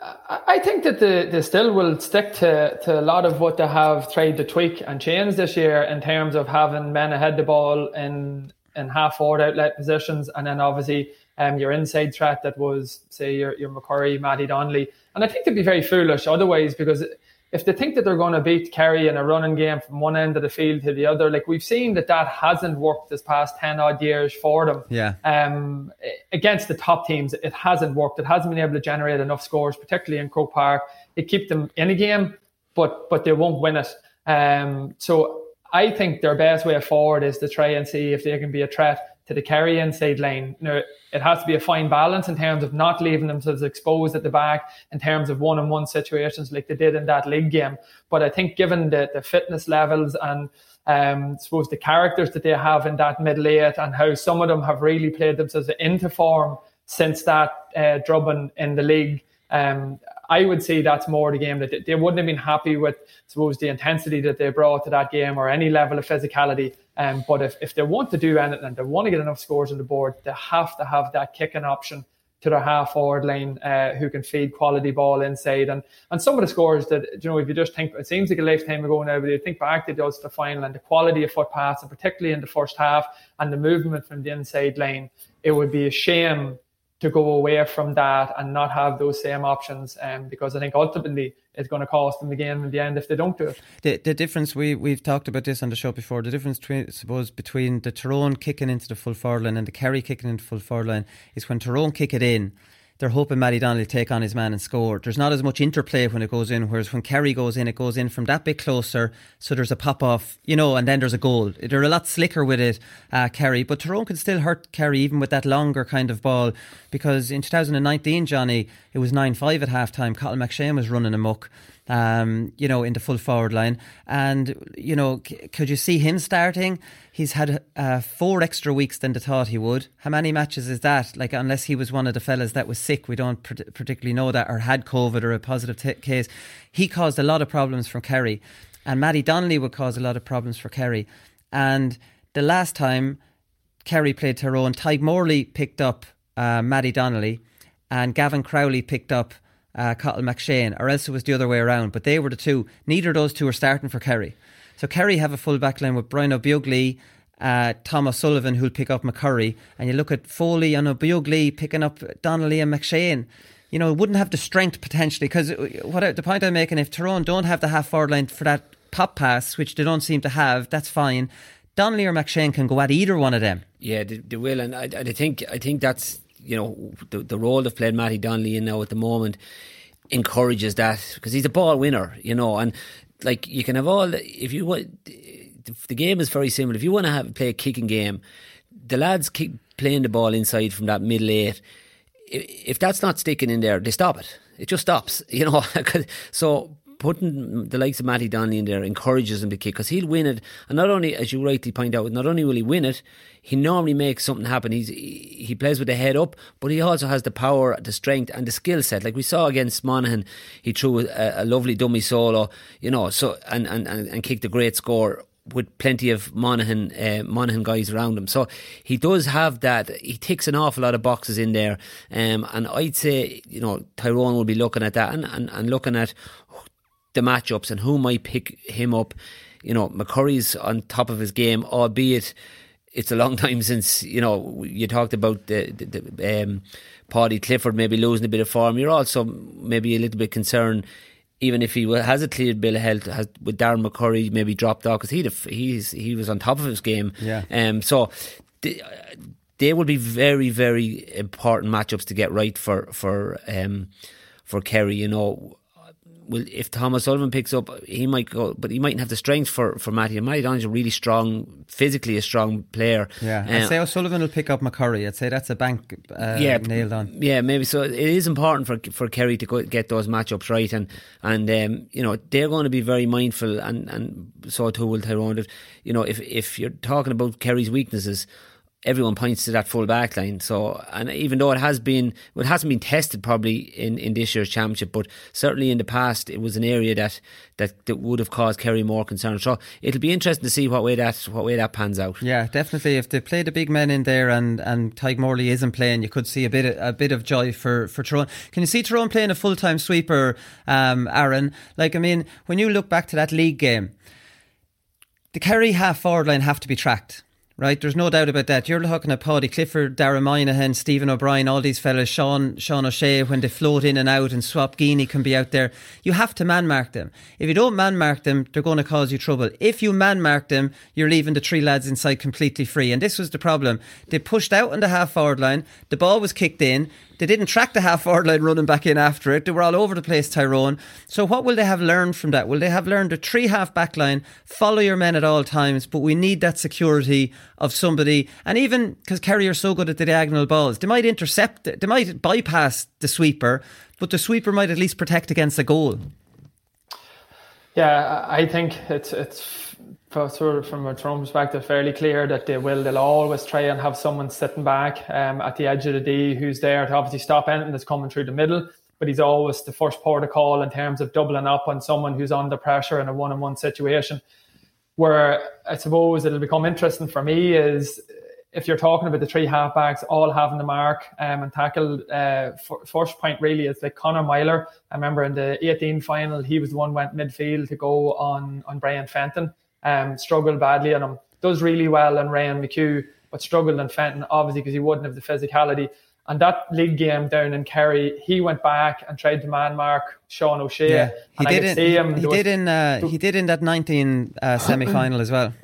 I think that the, they still will stick to, to a lot of what they have tried to tweak and change this year in terms of having men ahead the ball in in half forward outlet positions, and then obviously um, your inside threat that was say your your McCurry, Matty Donnelly, and I think they'd be very foolish otherwise because if they think that they're going to beat Kerry in a running game from one end of the field to the other, like we've seen that that hasn't worked this past 10 odd years for them. Yeah. Um, against the top teams, it hasn't worked. It hasn't been able to generate enough scores, particularly in Croke Park. It keep them in a game, but but they won't win it. Um, so I think their best way forward is to try and see if they can be a threat to the Kerry inside lane. Now, it has to be a fine balance in terms of not leaving themselves exposed at the back in terms of one on one situations like they did in that league game. But I think given the, the fitness levels and um, I suppose the characters that they have in that middle eight and how some of them have really played themselves into form since that uh, drubbing in the league. Um, I would say that's more the game that they, they wouldn't have been happy with, suppose, the intensity that they brought to that game or any level of physicality. Um, but if, if they want to do anything and they want to get enough scores on the board, they have to have that kicking option to their half forward line uh, who can feed quality ball inside. And and some of the scores that, you know, if you just think, it seems like a lifetime ago now, but you think back to the final and the quality of foot pass, and particularly in the first half and the movement from the inside line, it would be a shame to go away from that and not have those same options um, because I think ultimately it's going to cost them the game in the end if they don't do it. The, the difference, we, we've talked about this on the show before, the difference between, suppose, between the Tyrone kicking into the full forward line and the Kerry kicking into full forward line is when Tyrone kick it in, they're hoping Matty Donnelly take on his man and score. There's not as much interplay when it goes in, whereas when Kerry goes in, it goes in from that bit closer, so there's a pop off, you know, and then there's a goal. They're a lot slicker with it, uh, Kerry, but Tyrone can still hurt Kerry even with that longer kind of ball because in 2019, Johnny, it was 9 5 at half time. Cathal McShane was running amok um, you know, in the full forward line. And, you know, c- could you see him starting? He's had uh, four extra weeks than they thought he would. How many matches is that? Like, unless he was one of the fellas that was sick, we don't pr- particularly know that, or had COVID or a positive t- case. He caused a lot of problems for Kerry. And Matty Donnelly would cause a lot of problems for Kerry. And the last time Kerry played Tyrone, Tadhg Morley picked up uh, Matty Donnelly and Gavin Crowley picked up uh, Cathal McShane, or else it was the other way around. But they were the two. Neither of those two are starting for Kerry. So Kerry have a full back line with Brian Ó Beaglaoich, uh, Tom O'Sullivan, who'll pick up McCurry. And you look at Foley and Ó Beaglaoich picking up Donnelly and McShane. You know, it wouldn't have the strength potentially. Because what I, the point I'm making, if Tyrone don't have the half forward line for that pop pass, which they don't seem to have, that's fine. Donnelly or McShane can go at either one of them. Yeah, they, they will, and I, I think I think that's you know the, the role they've played Matty Donnelly in now at the moment encourages that because he's a ball winner, you know, and like you can have all if you want. The game is very similar. If you want to have play a kicking game, the lads keep playing the ball inside from that middle eight. If that's not sticking in there, they stop it. It just stops, you know. so putting the likes of Matty Donnelly in there encourages him to kick because he'll win it. And not only, as you rightly point out, not only will he win it, he normally makes something happen. He's he plays with the head up, but he also has the power, the strength, and the skill set. Like we saw against Monaghan, he threw a, a lovely dummy solo, you know, so and and and, and kicked a great score with plenty of Monaghan uh, Monaghan guys around him. So he does have that. He ticks an awful lot of boxes in there. Um, and I'd say, you know, Tyrone will be looking at that and, and, and looking at the matchups and who might pick him up. You know, McCurry's on top of his game, albeit it's a long time since you know you talked about the, the, the um, Paudie Clifford maybe losing a bit of form. You're also maybe a little bit concerned, even if he has a cleared bill of health, has, with Darren McCurry maybe dropped off because he he's he was on top of his game. Yeah. Um. So. The, they will be very, very important matchups to get right for for um, for Kerry. You know, well, if Thomas Sullivan picks up, he might go, but he mightn't have the strength for for Matty. And Matty Donnelly's a really strong, physically a strong player. Yeah, I'd uh, say O'Sullivan will pick up McCurry. I'd say that's a bank uh, yeah, nailed on. Yeah, maybe so. It is important for for Kerry to go, get those matchups right, and and um, you know they're going to be very mindful, and and so too will Tyrone. You know, if if you're talking about Kerry's weaknesses everyone points to that full back line. So, and even though it has been, well, it hasn't been tested probably in, in this year's championship, but certainly in the past, it was an area that, that, that would have caused Kerry more concern. So it'll be interesting to see what way that what way that pans out. Yeah, definitely. If they play the big men in there and and Tadhg Morley isn't playing, you could see a bit of, a bit of joy for for Tyrone. Can you see Tyrone playing a full time sweeper, um, Aaron? Like, I mean, when you look back to that league game, the Kerry half forward line have to be tracked right? There's no doubt about that. You're looking at Paudie Clifford, Dara Moynihan, Stephen O'Brien, all these fellas, Sean Sean O'Shea, when they float in and out, and Swap Geaney can be out there. You have to man mark them. If you don't man mark them, they're going to cause you trouble. If you man mark them, you're leaving the three lads inside completely free. And this was the problem. They pushed out on the half forward line. The ball was kicked in. They didn't track the half forward line running back in after it. They were all over the place, Tyrone. So what will they have learned from that? Will they have learned a three half back line, follow your men at all times, but we need that security of somebody. And even because Kerry are so good at the diagonal balls, they might intercept, they might bypass the sweeper, but the sweeper might at least protect against a goal. Yeah, I think it's it's sort of from a Tyrone perspective, fairly clear that they will. They'll always try and have someone sitting back um, at the edge of the D who's there to obviously stop anything that's coming through the middle. But he's always the first port of call in terms of doubling up on someone who's under pressure in a one-on-one situation. Where I suppose it'll become interesting for me is if you're talking about the three halfbacks all having the mark um, and tackle, uh, first point really is like Conor Meyler. I remember in the 18 final, he was the one went midfield to go on on Brian Fenton um, struggled badly on him. Does really well on Ryan McHugh, but struggled on Fenton, obviously, because he wouldn't have the physicality. And that league game down in Kerry, he went back and tried to man mark Sean O'Shea. Yeah, he did in, he, he was, did in uh, he did in that 19 uh, semi final as well.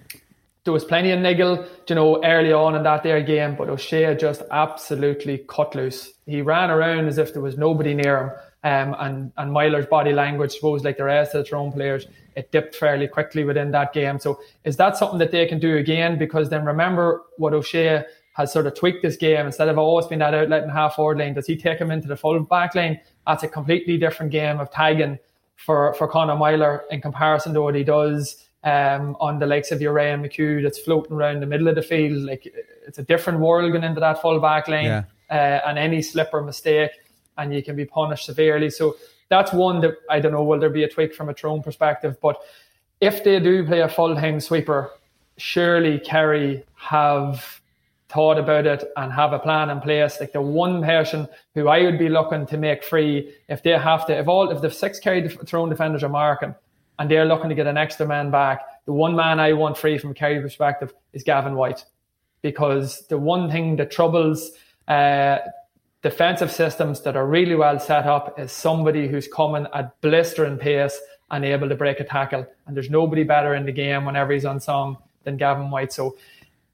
There was plenty of niggle, you know, early on in that there game, but O'Shea just absolutely cut loose. He ran around as if there was nobody near him. Um, and and Meyler's body language, suppose, like the rest of the Tyrone players, it dipped fairly quickly within that game. So is that something that they can do again? Because then remember what O'Shea has sort of tweaked this game. Instead of always being that outlet in half forward lane, does he take him into the full back lane? That's a completely different game of tagging for, for Conor Meyler in comparison to what he does um, on the likes of your Ryan McHugh that's floating around the middle of the field. Like it's a different world going into that full back lane. Yeah. Uh, and any slip or mistake, and you can be punished severely. So that's one that I don't know will there be a tweak from a Tyrone perspective, but if they do play a full time sweeper, surely Kerry have thought about it and have a plan in place. Like the one person who I would be looking to make free if they have to, if all if the six Kerry Tyrone defenders are marking and they're looking to get an extra man back, the one man I want free from Kerry perspective is Gavin White, because the one thing that troubles. Uh, defensive systems that are really well set up is somebody who's coming at blistering pace and able to break a tackle. And there's nobody better in the game whenever he's on song than Gavin White. So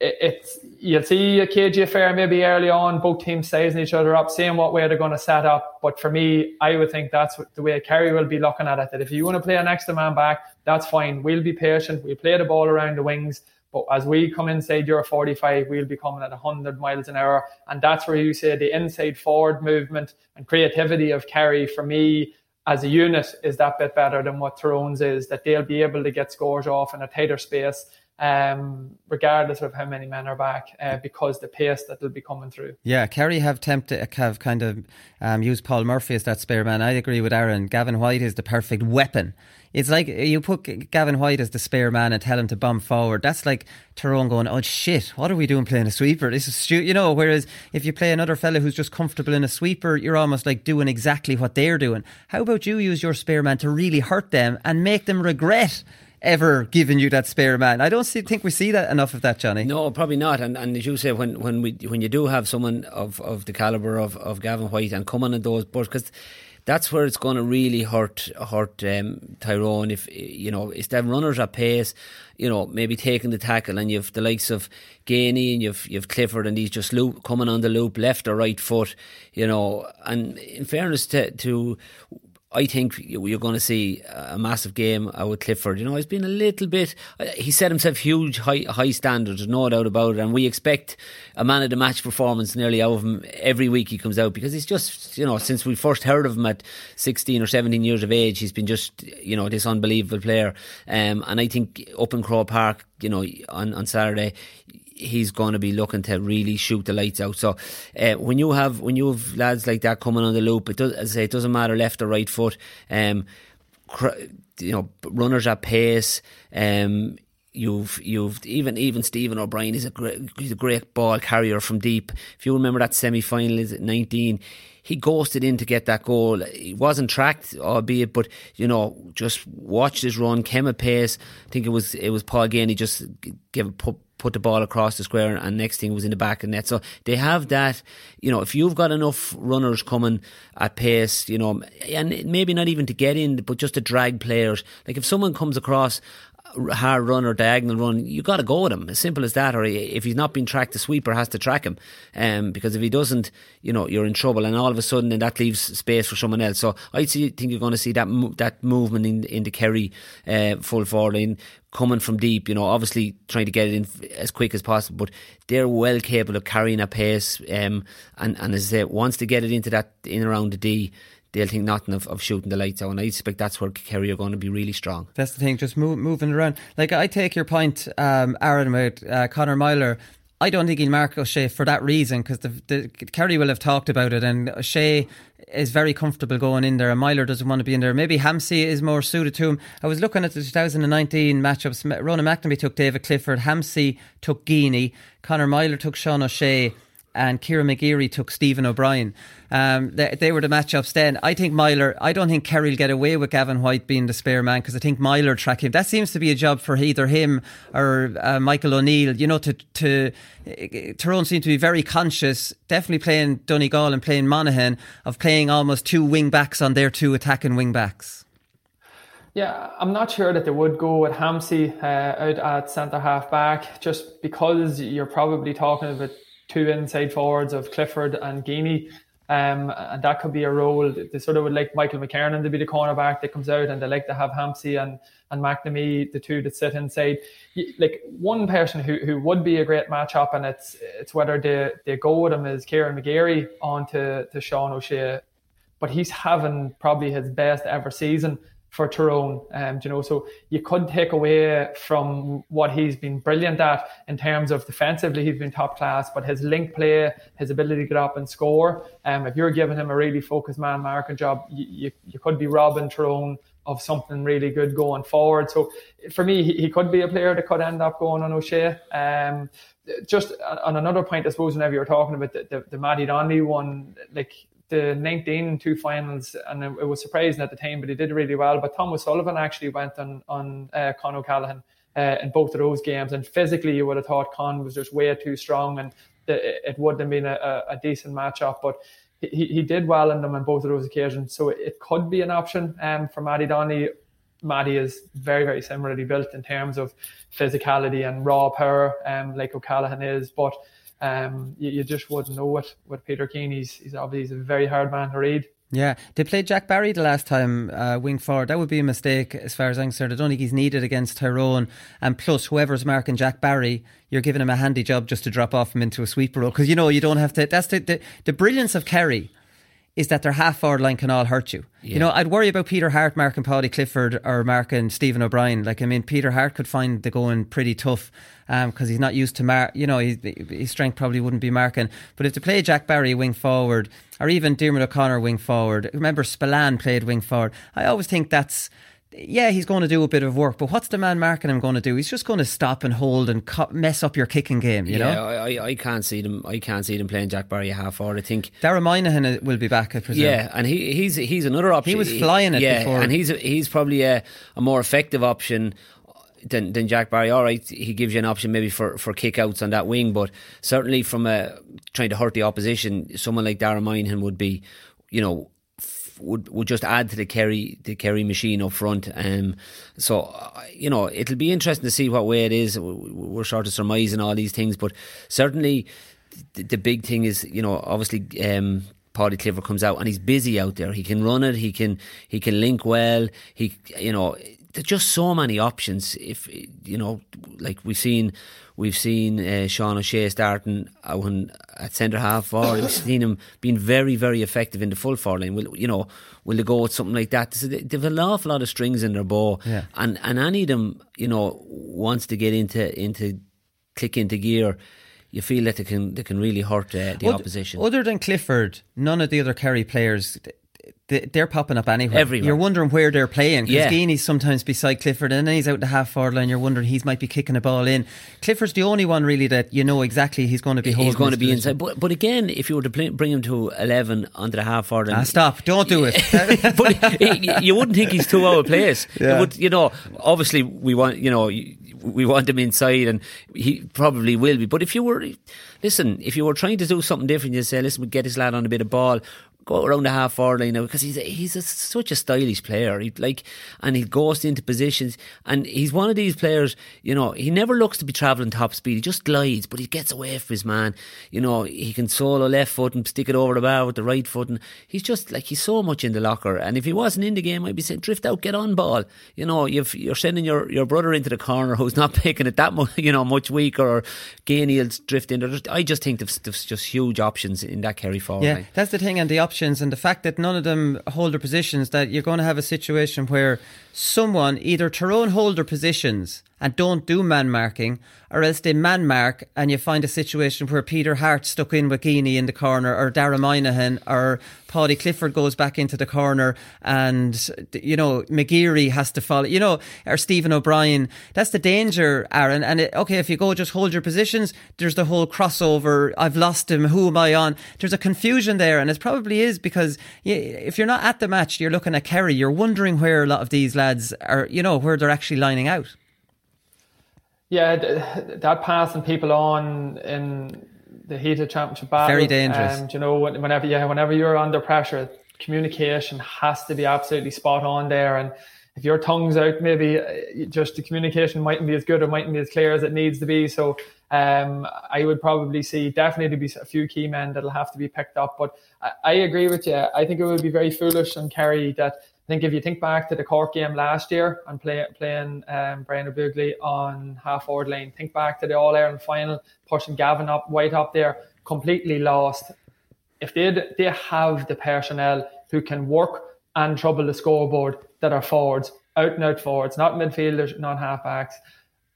it, it's you'll see a KG affair maybe early on, both teams sizing each other up, seeing what way they're going to set up. But for me, I would think that's the way Kerry will be looking at it. That if you want to play an extra man back, that's fine. We'll be patient. We'll play the ball around the wings. But as we come inside your 45, we'll be coming at 100 miles an hour. And that's where you say the inside forward movement and creativity of Kerry, for me, as a unit, is that bit better than what Tyrone's is, that they'll be able to get scores off in a tighter space. Um, regardless of how many men are back, uh, because the pace that will be coming through. Yeah, Kerry have tempted, have kind of um, used Paul Murphy as that spare man. I agree with Aaron. Gavin White is the perfect weapon it's like uh, you put Gavin White as the spare man and tell him to bomb forward. That's like Tyrone going, oh shit, what are we doing playing a sweeper? This is stupid, you know. Whereas if you play another fella who's just comfortable in a sweeper, you're almost like doing exactly what they're doing. How about you use your spare man to really hurt them and make them regret ever giving you that spare man. I don't see, think we see that enough of that, Johnny. No, probably not. And, and as you say, when when we when you do have someone of, of the caliber of, of Gavin White and coming in those but because that's where it's going to really hurt hurt um, Tyrone if you know it's them runners at pace, you know maybe taking the tackle and you've the likes of Geaney and you've you've Clifford and he's just loop coming on the loop left or right foot, you know. And in fairness to to I think you're going to see a massive game with Clifford. You know, he's been a little bit. He set himself huge high high standards, no doubt about it. And we expect a man of the match performance nearly out of him every week he comes out because he's just you know since we first heard of him at 16 or 17 years of age, he's been just you know this unbelievable player. Um, and I think up in Croke Park, you know, on on Saturday, he's going to be looking to really shoot the lights out. So uh, when you have when you have lads like that coming on the loop, it does as I say it doesn't matter left or right foot. Um, you know, runners at pace. Um, you've you've even even Stephen O'Brien is a great he's a great ball carrier from deep. If you remember that semi final is at nineteen, he ghosted in to get that goal. He wasn't tracked, albeit, but you know, just watched his run, came at pace. I think it was it was Paul Geaney just gave a put the ball across the square, and next thing was in the back of the net. So they have that. You know, if you've got enough runners coming at pace, you know, and maybe not even to get in, but just to drag players. Like if someone comes across hard run or diagonal run, you got to go with him. As simple as that. Or if he's not being tracked, the sweeper has to track him. Um, because if he doesn't, you know, you're in trouble. And all of a sudden, then that leaves space for someone else. So I think you're going to see that that movement in, in the Kerry uh, full forward line coming from deep. You know, obviously trying to get it in as quick as possible, but they're well capable of carrying a pace. Um, and and as I say, once they get it into that in around the D they'll think nothing of, of shooting the lights out. And I expect that's where Kerry are going to be really strong. That's the thing, just move, moving around. Like I take your point, um, Aaron, about uh, Conor Meyler. I don't think he'll mark O'Shea for that reason because the, the Kerry will have talked about it, and O'Shea is very comfortable going in there, and Meyler doesn't want to be in there. Maybe Hampsey is more suited to him. I was looking at the 2019 matchups. Ronan McNamee took David Clifford, Hampsey took Geaney, Conor Meyler took Sean O'Shea and Kieran McGeary took Stephen O'Brien. Um, they, they, were the matchups then. I think Meyler, I don't think Kerry will get away with Gavin White being the spare man because I think Meyler track him. That seems to be a job for either him or uh, Michael O'Neill. You know, to, to Tyrone seem to be very conscious, definitely playing Donegal and playing Monaghan, of playing almost two wing backs on their two attacking wing backs. Yeah, I'm not sure that they would go with Hampsey uh, out at centre half back just because you're probably talking about two inside forwards of Clifford and Geaney. Um, and that could be a role. They sort of would like Michael McKernan to be the cornerback that comes out, and they like to have Hampsey and and McNamee, the two that sit inside. Like one person who, who would be a great matchup, and it's it's whether they, they go with him is Kieran McGeary on to, to Sean O'Shea, but he's having probably his best ever season for Tyrone. Um, you know, so you could take away from what he's been brilliant at in terms of defensively, he's been top class, but his link play, his ability to get up and score. Um, if you're giving him a really focused man marking job, you, you, you could be robbing Tyrone of something really good going forward. So for me, he, he could be a player that could end up going on O'Shea. Um, just on another point, I suppose, whenever you're talking about the, the, the Matty Donnelly one, like the 19 two finals, and it, was surprising at the time, but he did really well. But Thomas O'Sullivan actually went on on uh, Con O'Callaghan uh, in both of those games, and physically you would have thought Con was just way too strong, and the, it would have been a, a, decent matchup. But he, he did well in them on both of those occasions, so it, could be an option um, for Matty Donny. Matty is very, very similarly built in terms of physicality and raw power, um, like O'Callaghan is, but um, you, you, just wouldn't know it with Peter Keane. He's, he's obviously a very hard man to read. Yeah, they played Jack Barry the last time, uh, wing forward. That would be a mistake as far as I'm concerned. I don't think he's needed against Tyrone. And plus, whoever's marking Jack Barry, you're giving him a handy job just to drop off him into a sweeper role. Because, you know, you don't have to. That's the, the, the brilliance of Kerry is that their half forward line can all hurt you. Yeah. You know, I'd worry about Peter Harte Mark and Paudie Clifford or Mark and Stephen O'Brien. Like, I mean, Peter Harte could find the going pretty tough because um, he's not used to mark. You know, his strength probably wouldn't be marking. But if to play Jack Barry wing forward or even Diarmuid O'Connor wing forward, remember Spillane played wing forward. I always think that's yeah, he's going to do a bit of work, but what's the man marking him going to do? He's just going to stop and hold and co- mess up your kicking game. You yeah, know, I, I can't see them. I can't see them playing Jack Barry half forward. I think Dara Moynihan uh, will be back. I presume. Yeah, and he, he's he's another option. He was flying it yeah, before, and he's he's probably a, a more effective option than, than Jack Barry. All right, he gives you an option maybe for, for kickouts on that wing, but certainly from a, trying to hurt the opposition, someone like Dara Moynihan would be, you know, would would just add to the Kerry the Kerry machine up front. Um, so you know it'll be interesting to see what way it is. We're sort of surmising all these things, but certainly the, the big thing is you know obviously. Um, Paudie Clifford comes out and he's busy out there. He can run it. He can he can link well. He you know there's just so many options. If you know, like we've seen, we've seen uh, Sean O'Shea starting when at centre half forward. We've seen him being very, very effective in the full forward line. Will you know? Will they go with something like that? So they, have an awful lot of strings in their bow, yeah. and and any of them, you know, wants to get into into click into gear you feel that they can they can really hurt uh, the other, opposition. Other than Clifford, none of the other Kerry players they're popping up anywhere. Everywhere. You're wondering where they're playing because yeah. Sometimes beside Clifford and then he's out the half forward line. You're wondering he might be kicking a ball in. Clifford's the only one really that you know exactly he's going to be holding. He's going to be position. inside. But, but again, if you were to play, bring him to 11 onto the half forward. Ah, stop. Don't do it. but you wouldn't think he's too out of place. Yeah. Would, you know, obviously we want, you know, we want him inside, and he probably will be. But if you were, listen, if you were trying to do something different, you say, listen, we get his lad on a bit of ball, go around the half forward line now because he's a, he's a, such a stylish player. He like and he goes into positions and he's one of these players. You know, he never looks to be travelling top speed. He just glides, but he gets away from his man. You know, he can solo left foot and stick it over the bar with the right foot, and he's just like he's so much in the locker. And if he wasn't in the game, I'd be saying drift out, get on ball. You know, you've, you're sending your, your brother into the corner who's not picking it that much, you know, much weaker, or Geaney'll drift in. I just think there's, there's just huge options in that Kerry forward. Yeah, line. that's the thing, and the and the fact that none of them hold their positions, that you're going to have a situation where someone, either Tyrone hold their positions and don't do man marking, or else they man mark and you find a situation where Peter Harte stuck in with Geaney in the corner, or Dara Moynihan, or Paudie Clifford goes back into the corner, and you know McGeary has to follow, you know, or Stephen O'Brien. That's the danger, Aaron. And it, okay, if you go just hold your positions, there's the whole crossover. I've lost him. Who am I on? There's a confusion there, and it probably is because if you're not at the match, you're looking at Kerry. You're wondering where a lot of these lads are, you know, where they're actually lining out. Yeah, that passing people on in the heat of championship battle. Very dangerous. Um, you know, whenever yeah, whenever you're under pressure, communication has to be absolutely spot on there. And if your tongue's out, maybe uh, just the communication mightn't be as good or mightn't be as clear as it needs to be. So um, I would probably see definitely be a few key men that'll have to be picked up. But I, I agree with you. I think it would be very foolish on Kerry that think if you think back to the Cork game last year and play, playing um, Brian Ó Beaglaoich on half forward lane, think back to the All Ireland final, pushing Gavin up, White up there, completely lost. If they they have the personnel who can work and trouble the scoreboard that are forwards, out and out forwards, not midfielders, not halfbacks,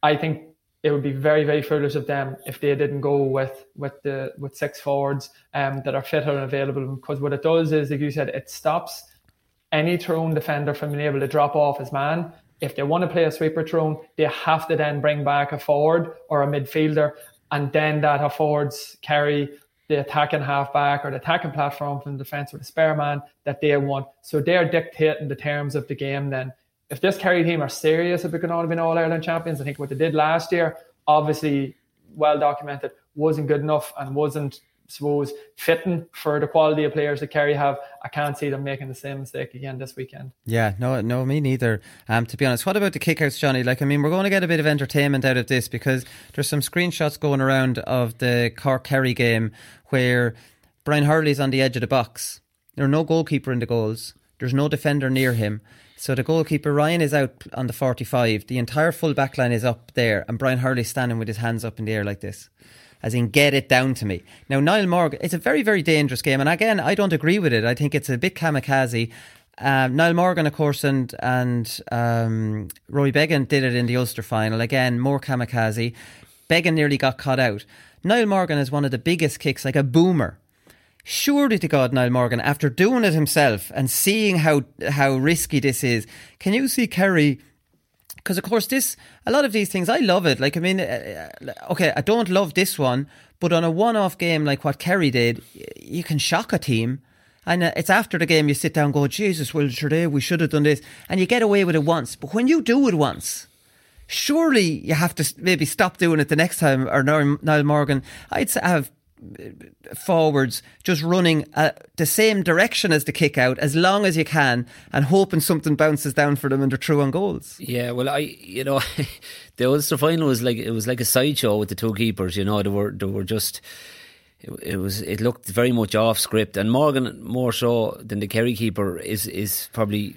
I think it would be very very foolish of them if they didn't go with with the with six forwards um, that are fit and available because what it does is, like you said, it stops any Tyrone defender from being able to drop off his man. If they want to play a sweeper Tyrone, they have to then bring back a forward or a midfielder, and then that affords Kerry the attacking halfback or the attacking platform from the defence or the spare man that they want. So they're dictating the terms of the game then. If this Kerry team are serious about going on to be All Ireland champions, I think what they did last year, obviously well documented, wasn't good enough and wasn't suppose fitting for the quality of players that Kerry have, I can't see them making the same mistake again this weekend. Yeah, no, no, me neither. Um, to be honest, what about the kickouts, Johnny? Like, I mean, we're going to get a bit of entertainment out of this because there's some screenshots going around of the Cork Kerry game where Brian Hurley's on the edge of the box. There's no goalkeeper in the goals. There's no defender near him. So the goalkeeper Ryan is out on the 45. The entire full back line is up there, and Brian Hurley's standing with his hands up in the air like this as in get it down to me. Now, Niall Morgan, it's a very, very dangerous game. And again, I don't agree with it. I think it's a bit kamikaze. Um, Niall Morgan, of course, and and um, Rory Beggan did it in the Ulster final. Again, more kamikaze. Beggan nearly got caught out. Niall Morgan is one of the biggest kicks, like a boomer. Surely to God, Niall Morgan, after doing it himself and seeing how how risky this is, can you see Kerry because of course this a lot of these things I love it. Like I mean, uh, uh, okay, I don't love this one, but on a one-off game like what Kerry did, you can shock a team. And uh, it's after the game you sit down and go, Jesus, well, today we should have done this. And you get away with it once. But when you do it once, surely you have to maybe stop doing it the next time. Or Niall Morgan, I'd have forwards just running uh, the same direction as the kick out as long as you can and hoping something bounces down for them and they're true on goals. Yeah, well, I you know the Ulster final was like it was like a sideshow with the two keepers. You know, they were they were just. It, it was. It looked very much off script, and Morgan more so than the Kerry keeper is is probably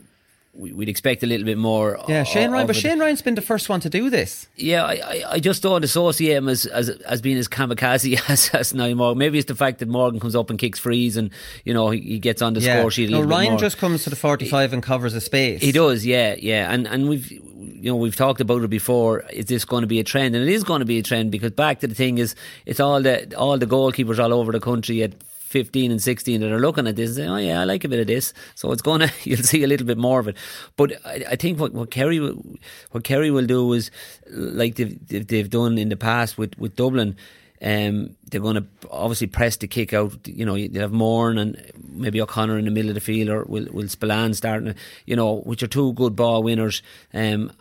we'd expect a little bit more. Yeah, Shane Ryan, but Shane Ryan's been the first one to do this. Yeah, I, I, I just don't associate him as, as as being as kamikaze as, as Niall Morgan. Maybe it's the fact that Morgan comes up and kicks frees and you know he, he gets on the yeah. score sheet. no, Ryan just comes to the forty-five he, and covers a space. He does, yeah, yeah, and and we've you know we've talked about it before. Is this going to be a trend? And it is going to be a trend because back to the thing is it's all the all the goalkeepers all over the country at 15 and 16 that are looking at this and saying, oh yeah, I like a bit of this. So it's going to, you'll see a little bit more of it. But I, I think what, what Kerry, what Kerry will do is like they've, they've done in the past with, with Dublin, um, they're going to obviously press the kick out. You know, they have Moran and maybe O'Connor in the middle of the field, or will will Spillane starting. You know, which are two good ball winners. Um,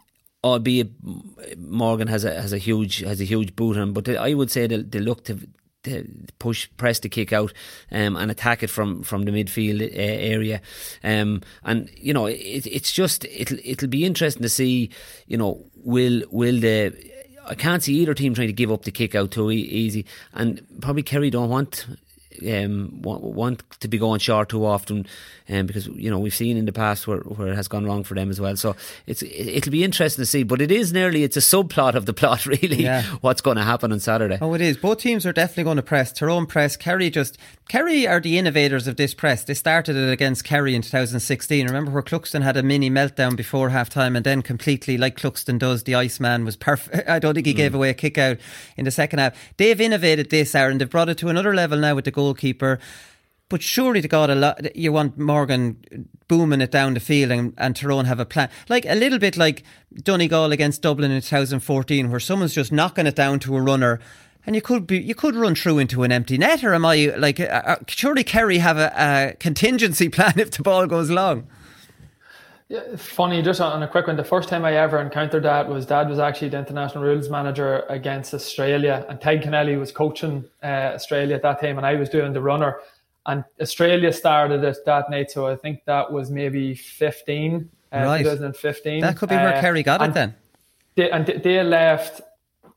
albeit Morgan has a has a huge has a huge boot on. But I would say they they look to to push, press the kick out, um, and attack it from, from the midfield uh, area. Um, and you know, it, it's just it'll it'll be interesting to see. You know, will will the I can't see either team trying to give up the kick out too easy, and probably Kerry don't want um, want, want to be going short too often, um, because you know we've seen in the past where, where it has gone wrong for them as well. So it's it'll be interesting to see, but it is nearly it's a subplot of the plot really. Yeah. What's going to happen on Saturday? Oh, it is. Both teams are definitely going to press. Tyrone press. Kerry just Kerry are the innovators of this press. They started it against Kerry in 2016. Remember where Cluxton had a mini meltdown before half time and then completely, like Cluxton does, the Iceman was perfect. I don't think he gave away a kick out in the second half. They've innovated this, Aaron. They've brought it to another level now with the goalkeeper. But surely to God, a lot, you want Morgan booming it down the field and, and Tyrone have a plan. Like a little bit like Donegal against Dublin in 2014, where someone's just knocking it down to a runner. And you could be, you could run through into an empty net, or am I like? Uh, uh, surely Kerry have a, a contingency plan if the ball goes long. Yeah, funny, just on a quick one. The first time I ever encountered that was Dad was actually the international rules manager against Australia, and Ted Kennelly was coaching uh, Australia at that time, and I was doing the runner. And Australia started it that night, so I think that was maybe 15, uh, Right. 2015. That could be where Uh, Kerry got it then. They, and they- left,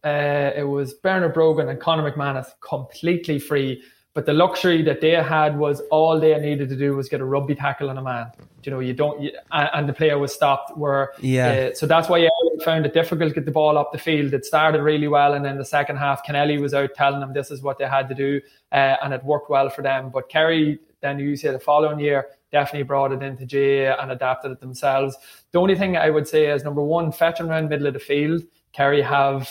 uh, it was Bernard Brogan and Conor McManus completely free. But the luxury that they had was all they needed to do was get a rugby tackle on a man. You know, you don't, you, and the player was stopped. Where Yeah. uh, so that's why Ireland found it difficult to get the ball up the field. It started really well, and then the second half, Kennelly was out telling them this is what they had to do, uh, and it worked well for them. But Kerry, then you say the following year, definitely brought it into J and adapted it themselves. The only thing I would say is number one, fetching around middle of the field. Kerry have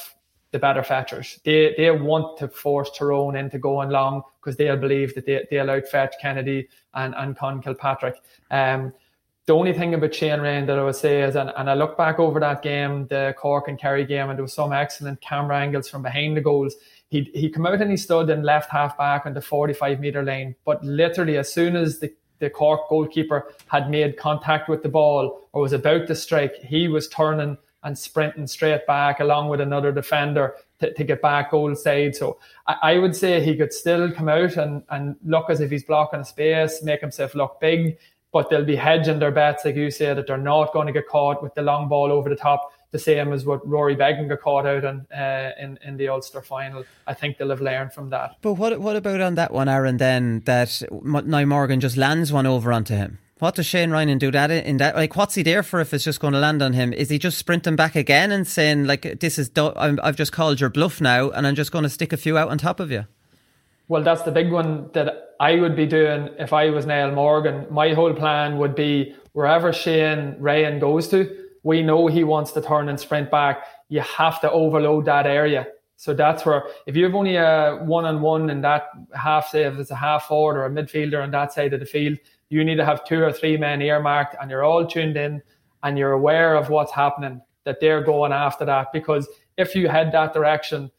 the better fetchers. They they want to force Tyrone into going long because they'll believe that they, they'll outfetch Kennedy and, and Conn Kilpatrick. Um, the only thing about Shane Ryan that I would say is, and, and I look back over that game, the Cork and Kerry game, and there was some excellent camera angles from behind the goals. He he come out and he stood in left half back on the 45 metre line, but literally as soon as the the Cork goalkeeper had made contact with the ball or was about to strike, he was turning and sprinting straight back along with another defender to, to get back goal side. So I, I would say he could still come out and, and look as if he's blocking a space, make himself look big, but they'll be hedging their bets, like you say, that they're not going to get caught with the long ball over the top, the same as what Rory Beggan got caught out in, uh, in, in the Ulster final. I think they'll have learned from that. But what what about on that one, Aaron? Then that now Morgan just lands one over onto him. What does Shane Ryan do that in that? Like, what's he there for if it's just going to land on him? Is he just sprinting back again and saying like, "This is do- I'm, I've just called your bluff now, and I'm just going to stick a few out on top of you"? Well, that's the big one that I would be doing if I was Niall Morgan. My whole plan would be wherever Shane Ryan goes to, we know he wants to turn and sprint back. You have to overload that area. So that's where, if you have only a one on one in that half, say if it's a half forward or a midfielder on that side of the field, you need to have two or three men earmarked and you're all tuned in and you're aware of what's happening, that they're going after that. Because if you head that direction,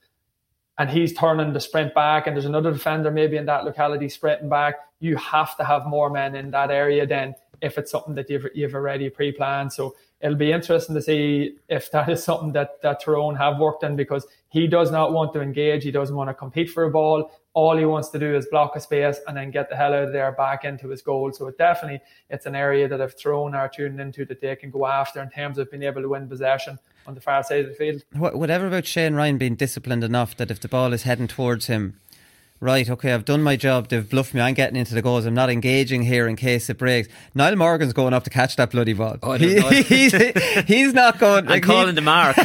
and he's turning the sprint back, and there's another defender maybe in that locality sprinting back, you have to have more men in that area then if it's something that you've, you've already pre-planned. So it'll be interesting to see if that is something that, that Tyrone have worked in because he does not want to engage. He doesn't want to compete for a ball. All he wants to do is block a space and then get the hell out of there back into his goal. So it definitely, it's an area that if Tyrone are tuned into that they can go after in terms of being able to win possession on the far side of the field. What, whatever about Shane Ryan being disciplined enough that if the ball is heading towards him, right, okay, I've done my job, they've bluffed me, I'm getting into the goals, I'm not engaging here in case it breaks. Niall Morgan's going up to catch that bloody ball. Oh, He- he's, he's not going. I'm like, he- calling the mark.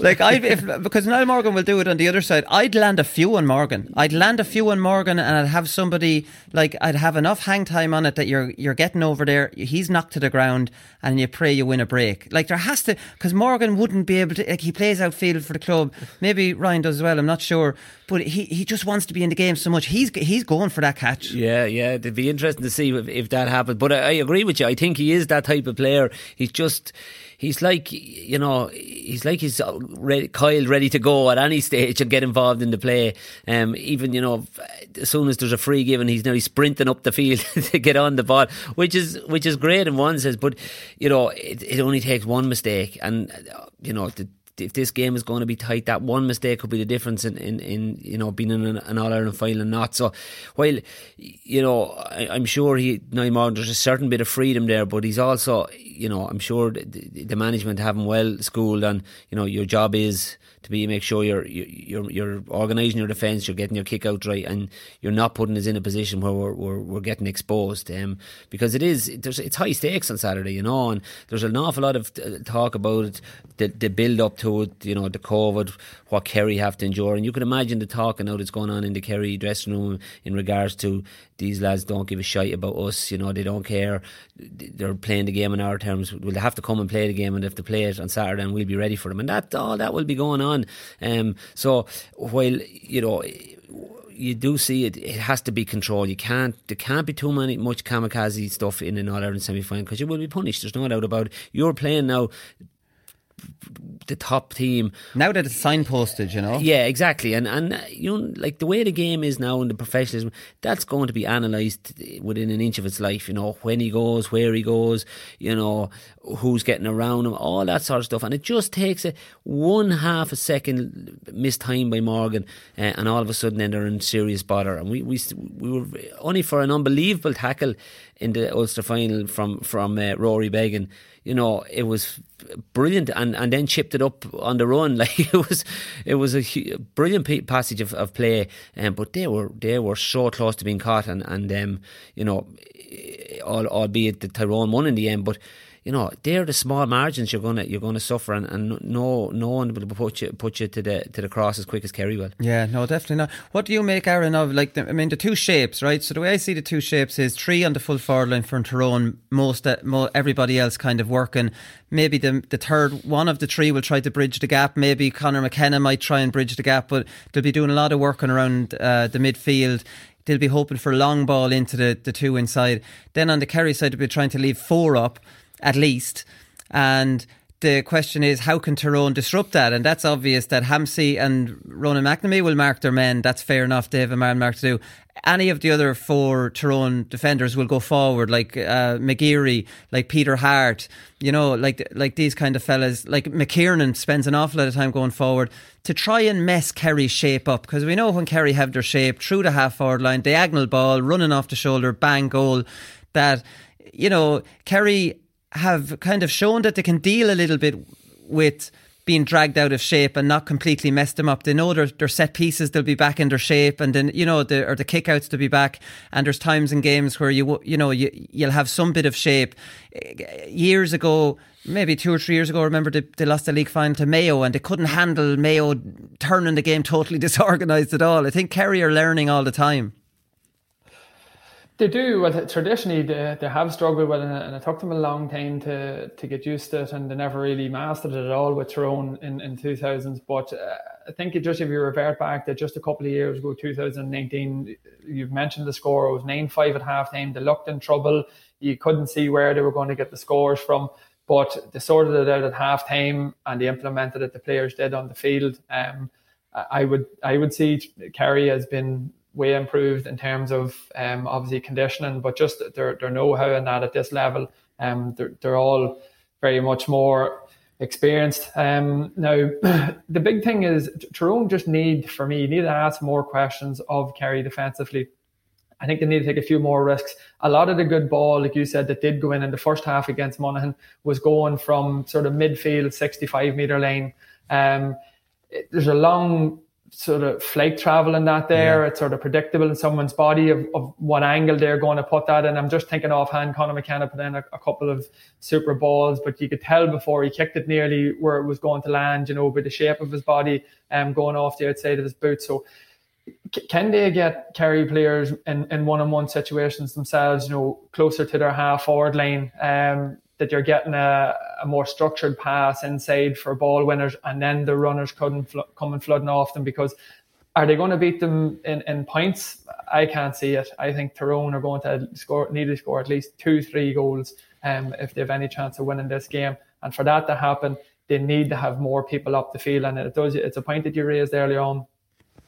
like I, if because Niall Morgan will do it on the other side. I'd land a few on Morgan. I'd land a few on Morgan, and I'd have somebody like I'd have enough hang time on it that you're you're getting over there. He's knocked to the ground, and you pray you win a break. Like there has to because Morgan wouldn't be able to. Like he plays outfield for the club. Maybe Ryan does as well. I'm not sure, but he, he just wants to be in the game so much. He's he's going for that catch. Yeah, yeah. It'd be interesting to see if, if that happens. But I, I agree with you. I think he is that type of player. He's just he's like you know he's like he's ready, Kyle ready to go at any stage and get involved in the play. Um, even you know as soon as there's a free given, he's nearly sprinting up the field to get on the ball, which is which is great in one sense. But you know it, it only takes one mistake, and you know the if this game is going to be tight, that one mistake could be the difference in, in, in you know being in an, an All Ireland final and not. So, while you know, I, am sure he Morgan there's a certain bit of freedom there, but he's also you know I'm sure the, the management have him well schooled, and you know your job is to be make sure you're you're you're organising your defence, you're getting your kick out right, and you're not putting us in a position where we're we're, we're getting exposed. Um, because it is there's it's high stakes on Saturday, you know, and there's an awful lot of talk about it, the the build up to it, you know, the COVID, what Kerry have to endure, and you can imagine the talk now that's going on in the Kerry dressing room in regards to these lads don't give a shite about us, you know, they don't care. They're playing the game in our terms. We'll have to come and play the game, and if they play it on Saturday, and we'll be ready for them. And that all that will be going on. Um, so while you know you do see it, it has to be controlled. You can't, there can't be too many much kamikaze stuff in an All Ireland semi final because you will be punished. There's no doubt about it. You're playing now the top team. Now that it's signposted, you know. Yeah, exactly. And and you know, like the way the game is now and the professionalism, that's going to be analysed within an inch of its life. You know, when he goes, where he goes, you know, who's getting around him, all that sort of stuff. And it just takes a one half a second missed time by Morgan, uh, and all of a sudden then they're in serious bother. And we we we were only for an unbelievable tackle in the Ulster final from from uh, Rory Beggan you know, it was brilliant, and, and then chipped it up on the run. Like it was, it was a brilliant passage of, of play. Um, but they were they were so close to being caught, and and um, you know, albeit the Tyrone won in the end, but you know, they're the small margins you're gonna you're gonna suffer, and, and no no one will put you put you to the to the cross as quick as Kerry will. Yeah, no, definitely not. What do you make, Aaron, of like? The, I mean, the two shapes, right? So the way I see the two shapes is three on the full forward line from Tyrone. Most, uh, everybody else kind of working. Maybe the the third one of the three will try to bridge the gap. Maybe Conor McKenna might try and bridge the gap, but they'll be doing a lot of working around uh, the midfield they'll be hoping for a long ball into the, the two inside. Then on the Kerry side, they'll be trying to leave four up at least. And the question is, how can Tyrone disrupt that? And that's obvious that Hampsey and Ronan McNamee will mark their men. That's fair enough. They have a man mark to do. Any of the other four Tyrone defenders will go forward, like uh, McGeary, like Peter Harte, you know, like like these kind of fellas. Like McKernan spends an awful lot of time going forward to try and mess Kerry's shape up because we know when Kerry have their shape through the half forward line, diagonal ball, running off the shoulder, bang goal. That you know, Kerry have kind of shown that they can deal a little bit with being dragged out of shape and not completely mess them up. They know their, their set pieces, they'll be back in their shape, and then you know the or the kickouts to be back. And there's times in games where you you know you you'll have some bit of shape. Years ago, maybe two or three years ago, I remember they, they lost the league final to Mayo, and they couldn't handle Mayo turning the game totally disorganised at all. I think Kerry are learning all the time. They do. Well, traditionally they, they have struggled with it, and it took them a long time to, to get used to it, and they never really mastered it at all with Tyrone in, in 2000s. But uh, I think it just if you revert back to just a couple of years ago, 2019, you've mentioned the score. It was 9 5 at half time. They looked in trouble. You couldn't see where they were going to get the scores from, but they sorted it out at half time and they implemented it. The players did on the field. Um, I would I would see Kerry has been way improved in terms of um, obviously conditioning, but just their their know how and that at this level, um, they're they're all very much more experienced. Um, now the big thing is Tyrone just need for me need to ask more questions of Kerry defensively. I think they need to take a few more risks. A lot of the good ball, like you said, that did go in in the first half against Monaghan was going from sort of midfield, 65 metre lane. Um, there's a long sort of flight travel in that there. Yeah. It's sort of predictable in someone's body of, of what angle they're going to put that in. I'm just thinking offhand, Conor McKenna put in a, a, couple of super balls, but you could tell before he kicked it nearly where it was going to land, you know, by the shape of his body um, going off the outside of his boot. So can they get Kerry players in, in one-on-one situations themselves, you know, closer to their half forward line? Um, that you're getting a, a, more structured pass inside for ball winners, and then the runners couldn't fl- coming flooding off them because are they going to beat them in, in points? I can't see it. I think Tyrone are going to score need to score at least two, three goals um, if they have any chance of winning this game. And for that to happen, they need to have more people up the field. And it does. It's a point that you raised earlier on.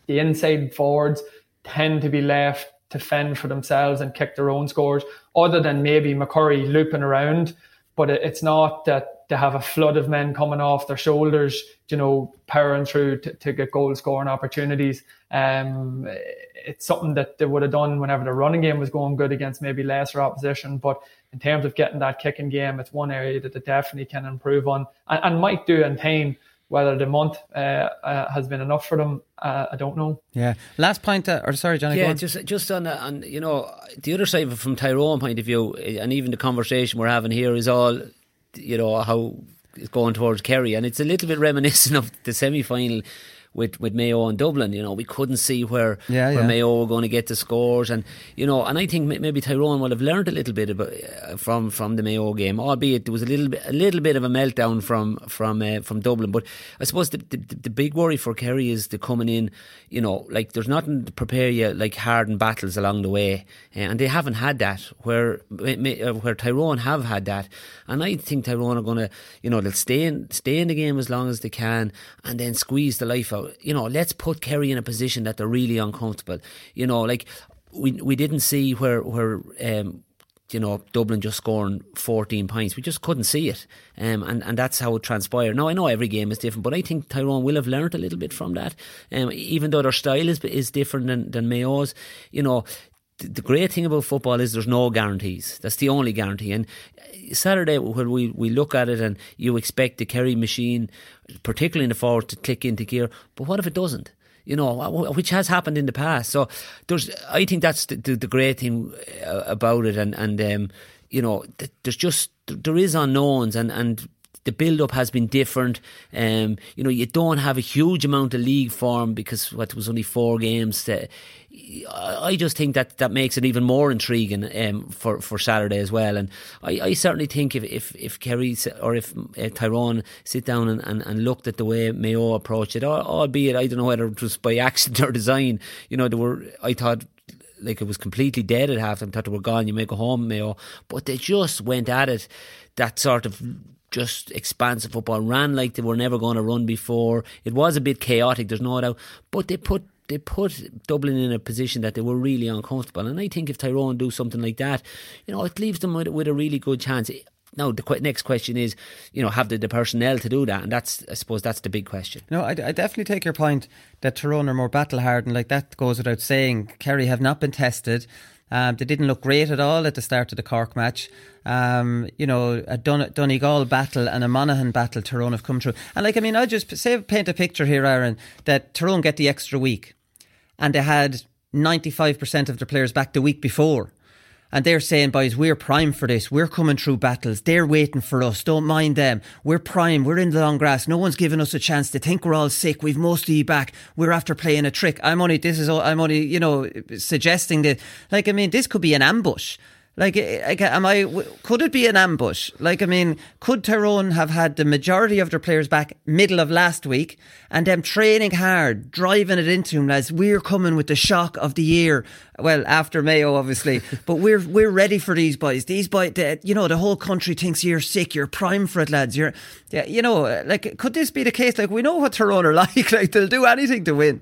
The inside forwards tend to be left to fend for themselves and kick their own scores, other than maybe McCurry looping around. But it's not that they have a flood of men coming off their shoulders, you know, powering through to, to get goal scoring opportunities. Um, it's something that they would have done whenever the running game was going good against maybe lesser opposition. But in terms of getting that kicking game, it's one area that they definitely can improve on and, and might do in time. Whether the month uh, uh, has been enough for them, uh, I don't know. Yeah. Last point, uh, or sorry, Johnny. Yeah, just just on on you know the other side of it from Tyrone point of view, and even the conversation we're having here is all you know how it's going towards Kerry, and it's a little bit reminiscent of the semi final with, with Mayo and Dublin. You know, we couldn't see where, yeah, where yeah. Mayo were going to get the scores, and you know, and I think maybe Tyrone will have learned a little bit about, uh, from from the Mayo game, albeit there was a little bit a little bit of a meltdown from from uh, from Dublin. But I suppose the, the, the big worry for Kerry is the coming in. You know, like there's nothing to prepare you like hardened battles along the way, uh, and they haven't had that. Where uh, where Tyrone have had that, and I think Tyrone are going to, you know, they'll stay in stay in the game as long as they can, and then squeeze the life out you know, let's put Kerry in a position that they're really uncomfortable. You know, like we we didn't see where where um, you know Dublin just scoring 14 points. We just couldn't see it, um, and and that's how it transpired. Now I know every game is different, but I think Tyrone will have learned a little bit from that. Um, even though their style is is different than than Mayo's, you know. The great thing about football is there's no guarantees. That's the only guarantee. And Saturday, when we, we look at it and you expect the Kerry machine, particularly in the forward, to click into gear, but what if it doesn't? you know, which has happened in the past. So there's, I think that's the, the, the great thing uh, about it, and and um, you know, there's just there is unknowns, and and the build up has been different. Um, you know, you don't have a huge amount of league form because what was only four games. To, I just think that that makes it even more intriguing um, for for Saturday as well. And I, I certainly think if if if Kerry or if uh, Tyrone sit down and, and, and looked at the way Mayo approached it, albeit I don't know whether it was by accident or design. You know, there were I thought like it was completely dead at half time. Thought they were gone. You make a home, Mayo, but they just went at it. That sort of just expansive football ran like they were never going to run before. It was a bit chaotic. There's no doubt, but they put they put Dublin in a position that they were really uncomfortable. And I think if Tyrone do something like that, you know, it leaves them with, with a really good chance. Now the qu- next question is, you know, have they the personnel to do that? And that's, I suppose, that's the big question. No, I, I definitely take your point that Tyrone are more battle hardened. Like that goes without saying. Kerry have not been tested. Um, they didn't look great at all at the start of the Cork match. Um, you know, a Dun- Donegal battle and a Monaghan battle, Tyrone have come through. And like, I mean, I just say paint a picture here, Aaron, that Tyrone get the extra week and they had 95% of their players back the week before. And they're saying, boys, we're prime for this. We're coming through battles. They're waiting for us. Don't mind them. We're prime. We're in the long grass. No one's giving us a chance. They think we're all sick. We've most of you back. We're after playing a trick. I'm only, this is, all, I'm only, you know, suggesting that, like, I mean, this could be an ambush. Like, eh, like, am I? Could it be an ambush? Like, I mean, could Tyrone have had the majority of their players back middle of last week, and them training hard, driving it into them as we're coming with the shock of the year? Well, after Mayo, obviously, but we're we're ready for these boys. These boys, the, you know, the whole country thinks you're sick. You're prime for it, lads. You're, yeah, you know, like, could this be the case? Like, we know what Tyrone are like. Like, they'll do anything to win.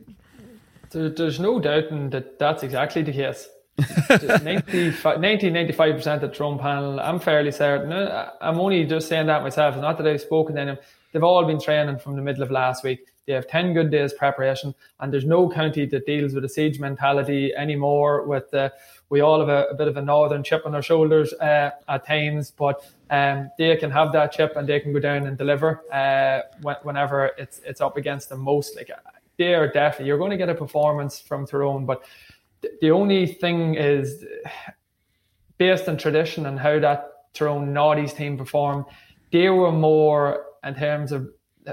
There's no doubting that that's exactly the case. 95% of Trump panel, I'm fairly certain. Uh, I'm only just saying that myself. It's not that I've spoken to them. They've all been training from the middle of last week. They have 10 good days preparation, and there's no county that deals with a siege mentality anymore. With the, we all have a, a bit of a northern chip on our shoulders uh, at times, but um, they can have that chip and they can go down and deliver uh, whenever it's it's up against them most. Like they are definitely you're going to get a performance from Tyrone, but the only thing is based on tradition and how that Tyrone Naughties team performed, they were more in terms of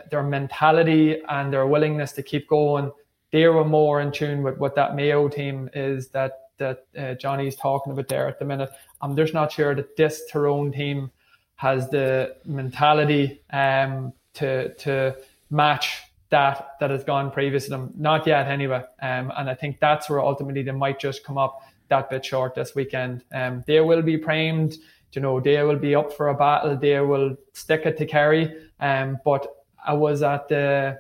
their mentality and their willingness to keep going. They were more in tune with what that Mayo team is that that uh, Johnny's talking about there at the minute. I'm just not sure that this Tyrone team has the mentality um, to to match that that has gone previous to them. Not yet, anyway. Um, and I think that's where ultimately they might just come up that bit short this weekend. Um, they will be primed. You know, they will be up for a battle. They will stick it to Kerry. Um, but I was at the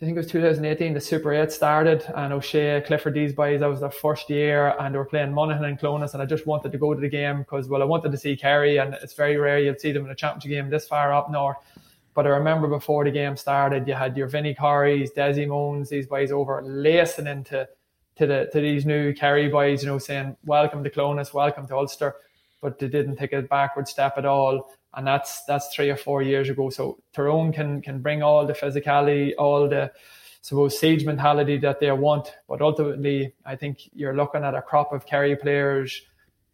I think it was 2018, the Super 8 started, and O'Shea, Clifford, these boys, that was their first year, and they were playing Monaghan and Clones, and I just wanted to go to the game because, well, I wanted to see Kerry, and it's very rare you'll see them in a championship game this far up north. But I remember before the game started, you had your Vinny Coreys, Dessie Mones, these boys over lacing into to the to these new Kerry boys, you know, saying welcome to Clones, welcome to Ulster, but they didn't take a backward step at all and that's that's three or four years ago. So Tyrone can can bring all the physicality, all the suppose siege mentality that they want, but ultimately, I think you're looking at a crop of Kerry players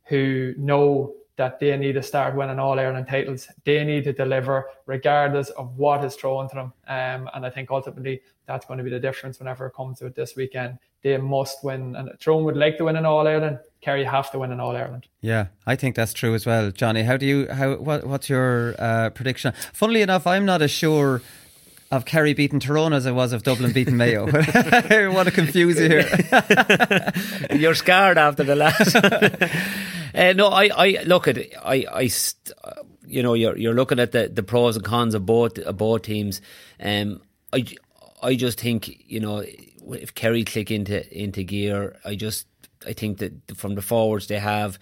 who know that they need to start winning all Ireland titles. They need to deliver regardless of what is thrown to them. Um, and I think ultimately that's going to be the difference whenever it comes to it this weekend. They must win. And Tyrone would like to win in All Ireland. Kerry have to win in All Ireland. Yeah, I think that's true as well, Johnny. How do you? How? What, what's your uh, prediction? Funnily enough, I'm not as sure of Kerry beating Tyrone as I was of Dublin beating Mayo. I want to confuse you here. You're scared after the last. uh, no, I, I look at. I, I, you know, you're you're looking at the, the pros and cons of both of both teams. Um, I, I just think you know if Kerry click into into gear, I just I think that from the forwards they have,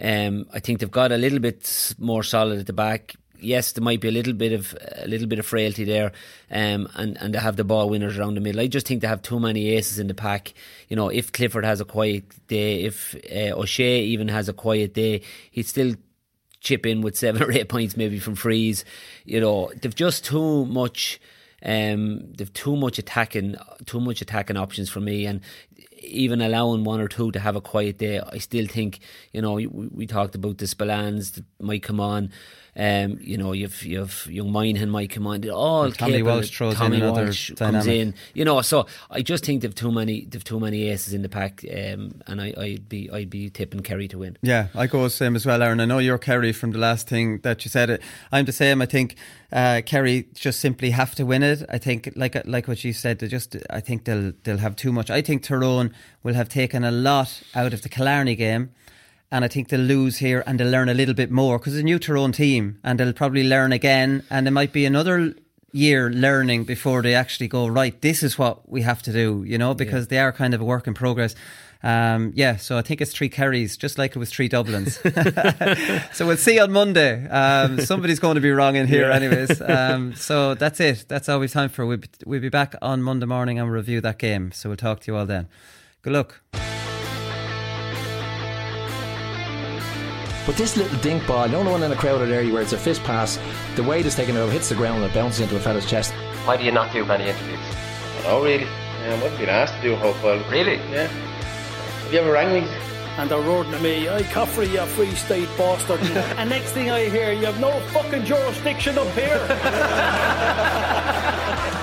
um, I think they've got a little bit more solid at the back. Yes, there might be a little bit of a little bit of frailty there, um, and and they have the ball winners around the middle. I just think they have too many aces in the pack. You know, if Clifford has a quiet day, if uh, O'Shea even has a quiet day, he'd still chip in with seven or eight points maybe from frees. You know, they've just too much. Um, they've too much attacking, too much attacking options for me, and even allowing one or two to have a quiet day, I still think you know we, we talked about the Spillanes that might come on. Um, you know, you've you've young Moynihan might come on. All and Tommy capable, Walsh throws Tommy in another Walsh dynamic. comes in. You know, so I just think they've too many they've too many aces in the pack, um, and I, I'd be I'd be tipping Kerry to win. Yeah, I go the same as well, Aaron. I know you're Kerry from the last thing that you said. I'm the same. I think uh, Kerry just simply have to win it. I think, like like what you said, they just I think they'll they'll have too much. I think Tyrone will have taken a lot out of the Killarney game. And I think they'll lose here and they'll learn a little bit more because it's a new Tyrone team and they'll probably learn again. And there might be another year learning before they actually go, right, this is what we have to do, you know, because yeah. they are kind of a work in progress. Um, yeah, so I think it's three Kerrys, just like it was three Dublins. so we'll see on Monday. Um, somebody's going to be wrong in here, yeah. anyways. Um, so that's it. That's all we've time for. We'll be, we'll be back on Monday morning and review that game. So we'll talk to you all then. Good luck. But this little dink ball, you know the one in a crowded area where it's a fist pass, the weight is taken over, hits the ground and it bounces into a fellow's chest. Why do you not do many interviews? Oh, really. Yeah, I wouldn't been asked to do a whole while. Really? Yeah. Have you ever rang me? And they're roaring at me, I Caffrey, you free state bastard. and next thing I hear, you have no fucking jurisdiction up here.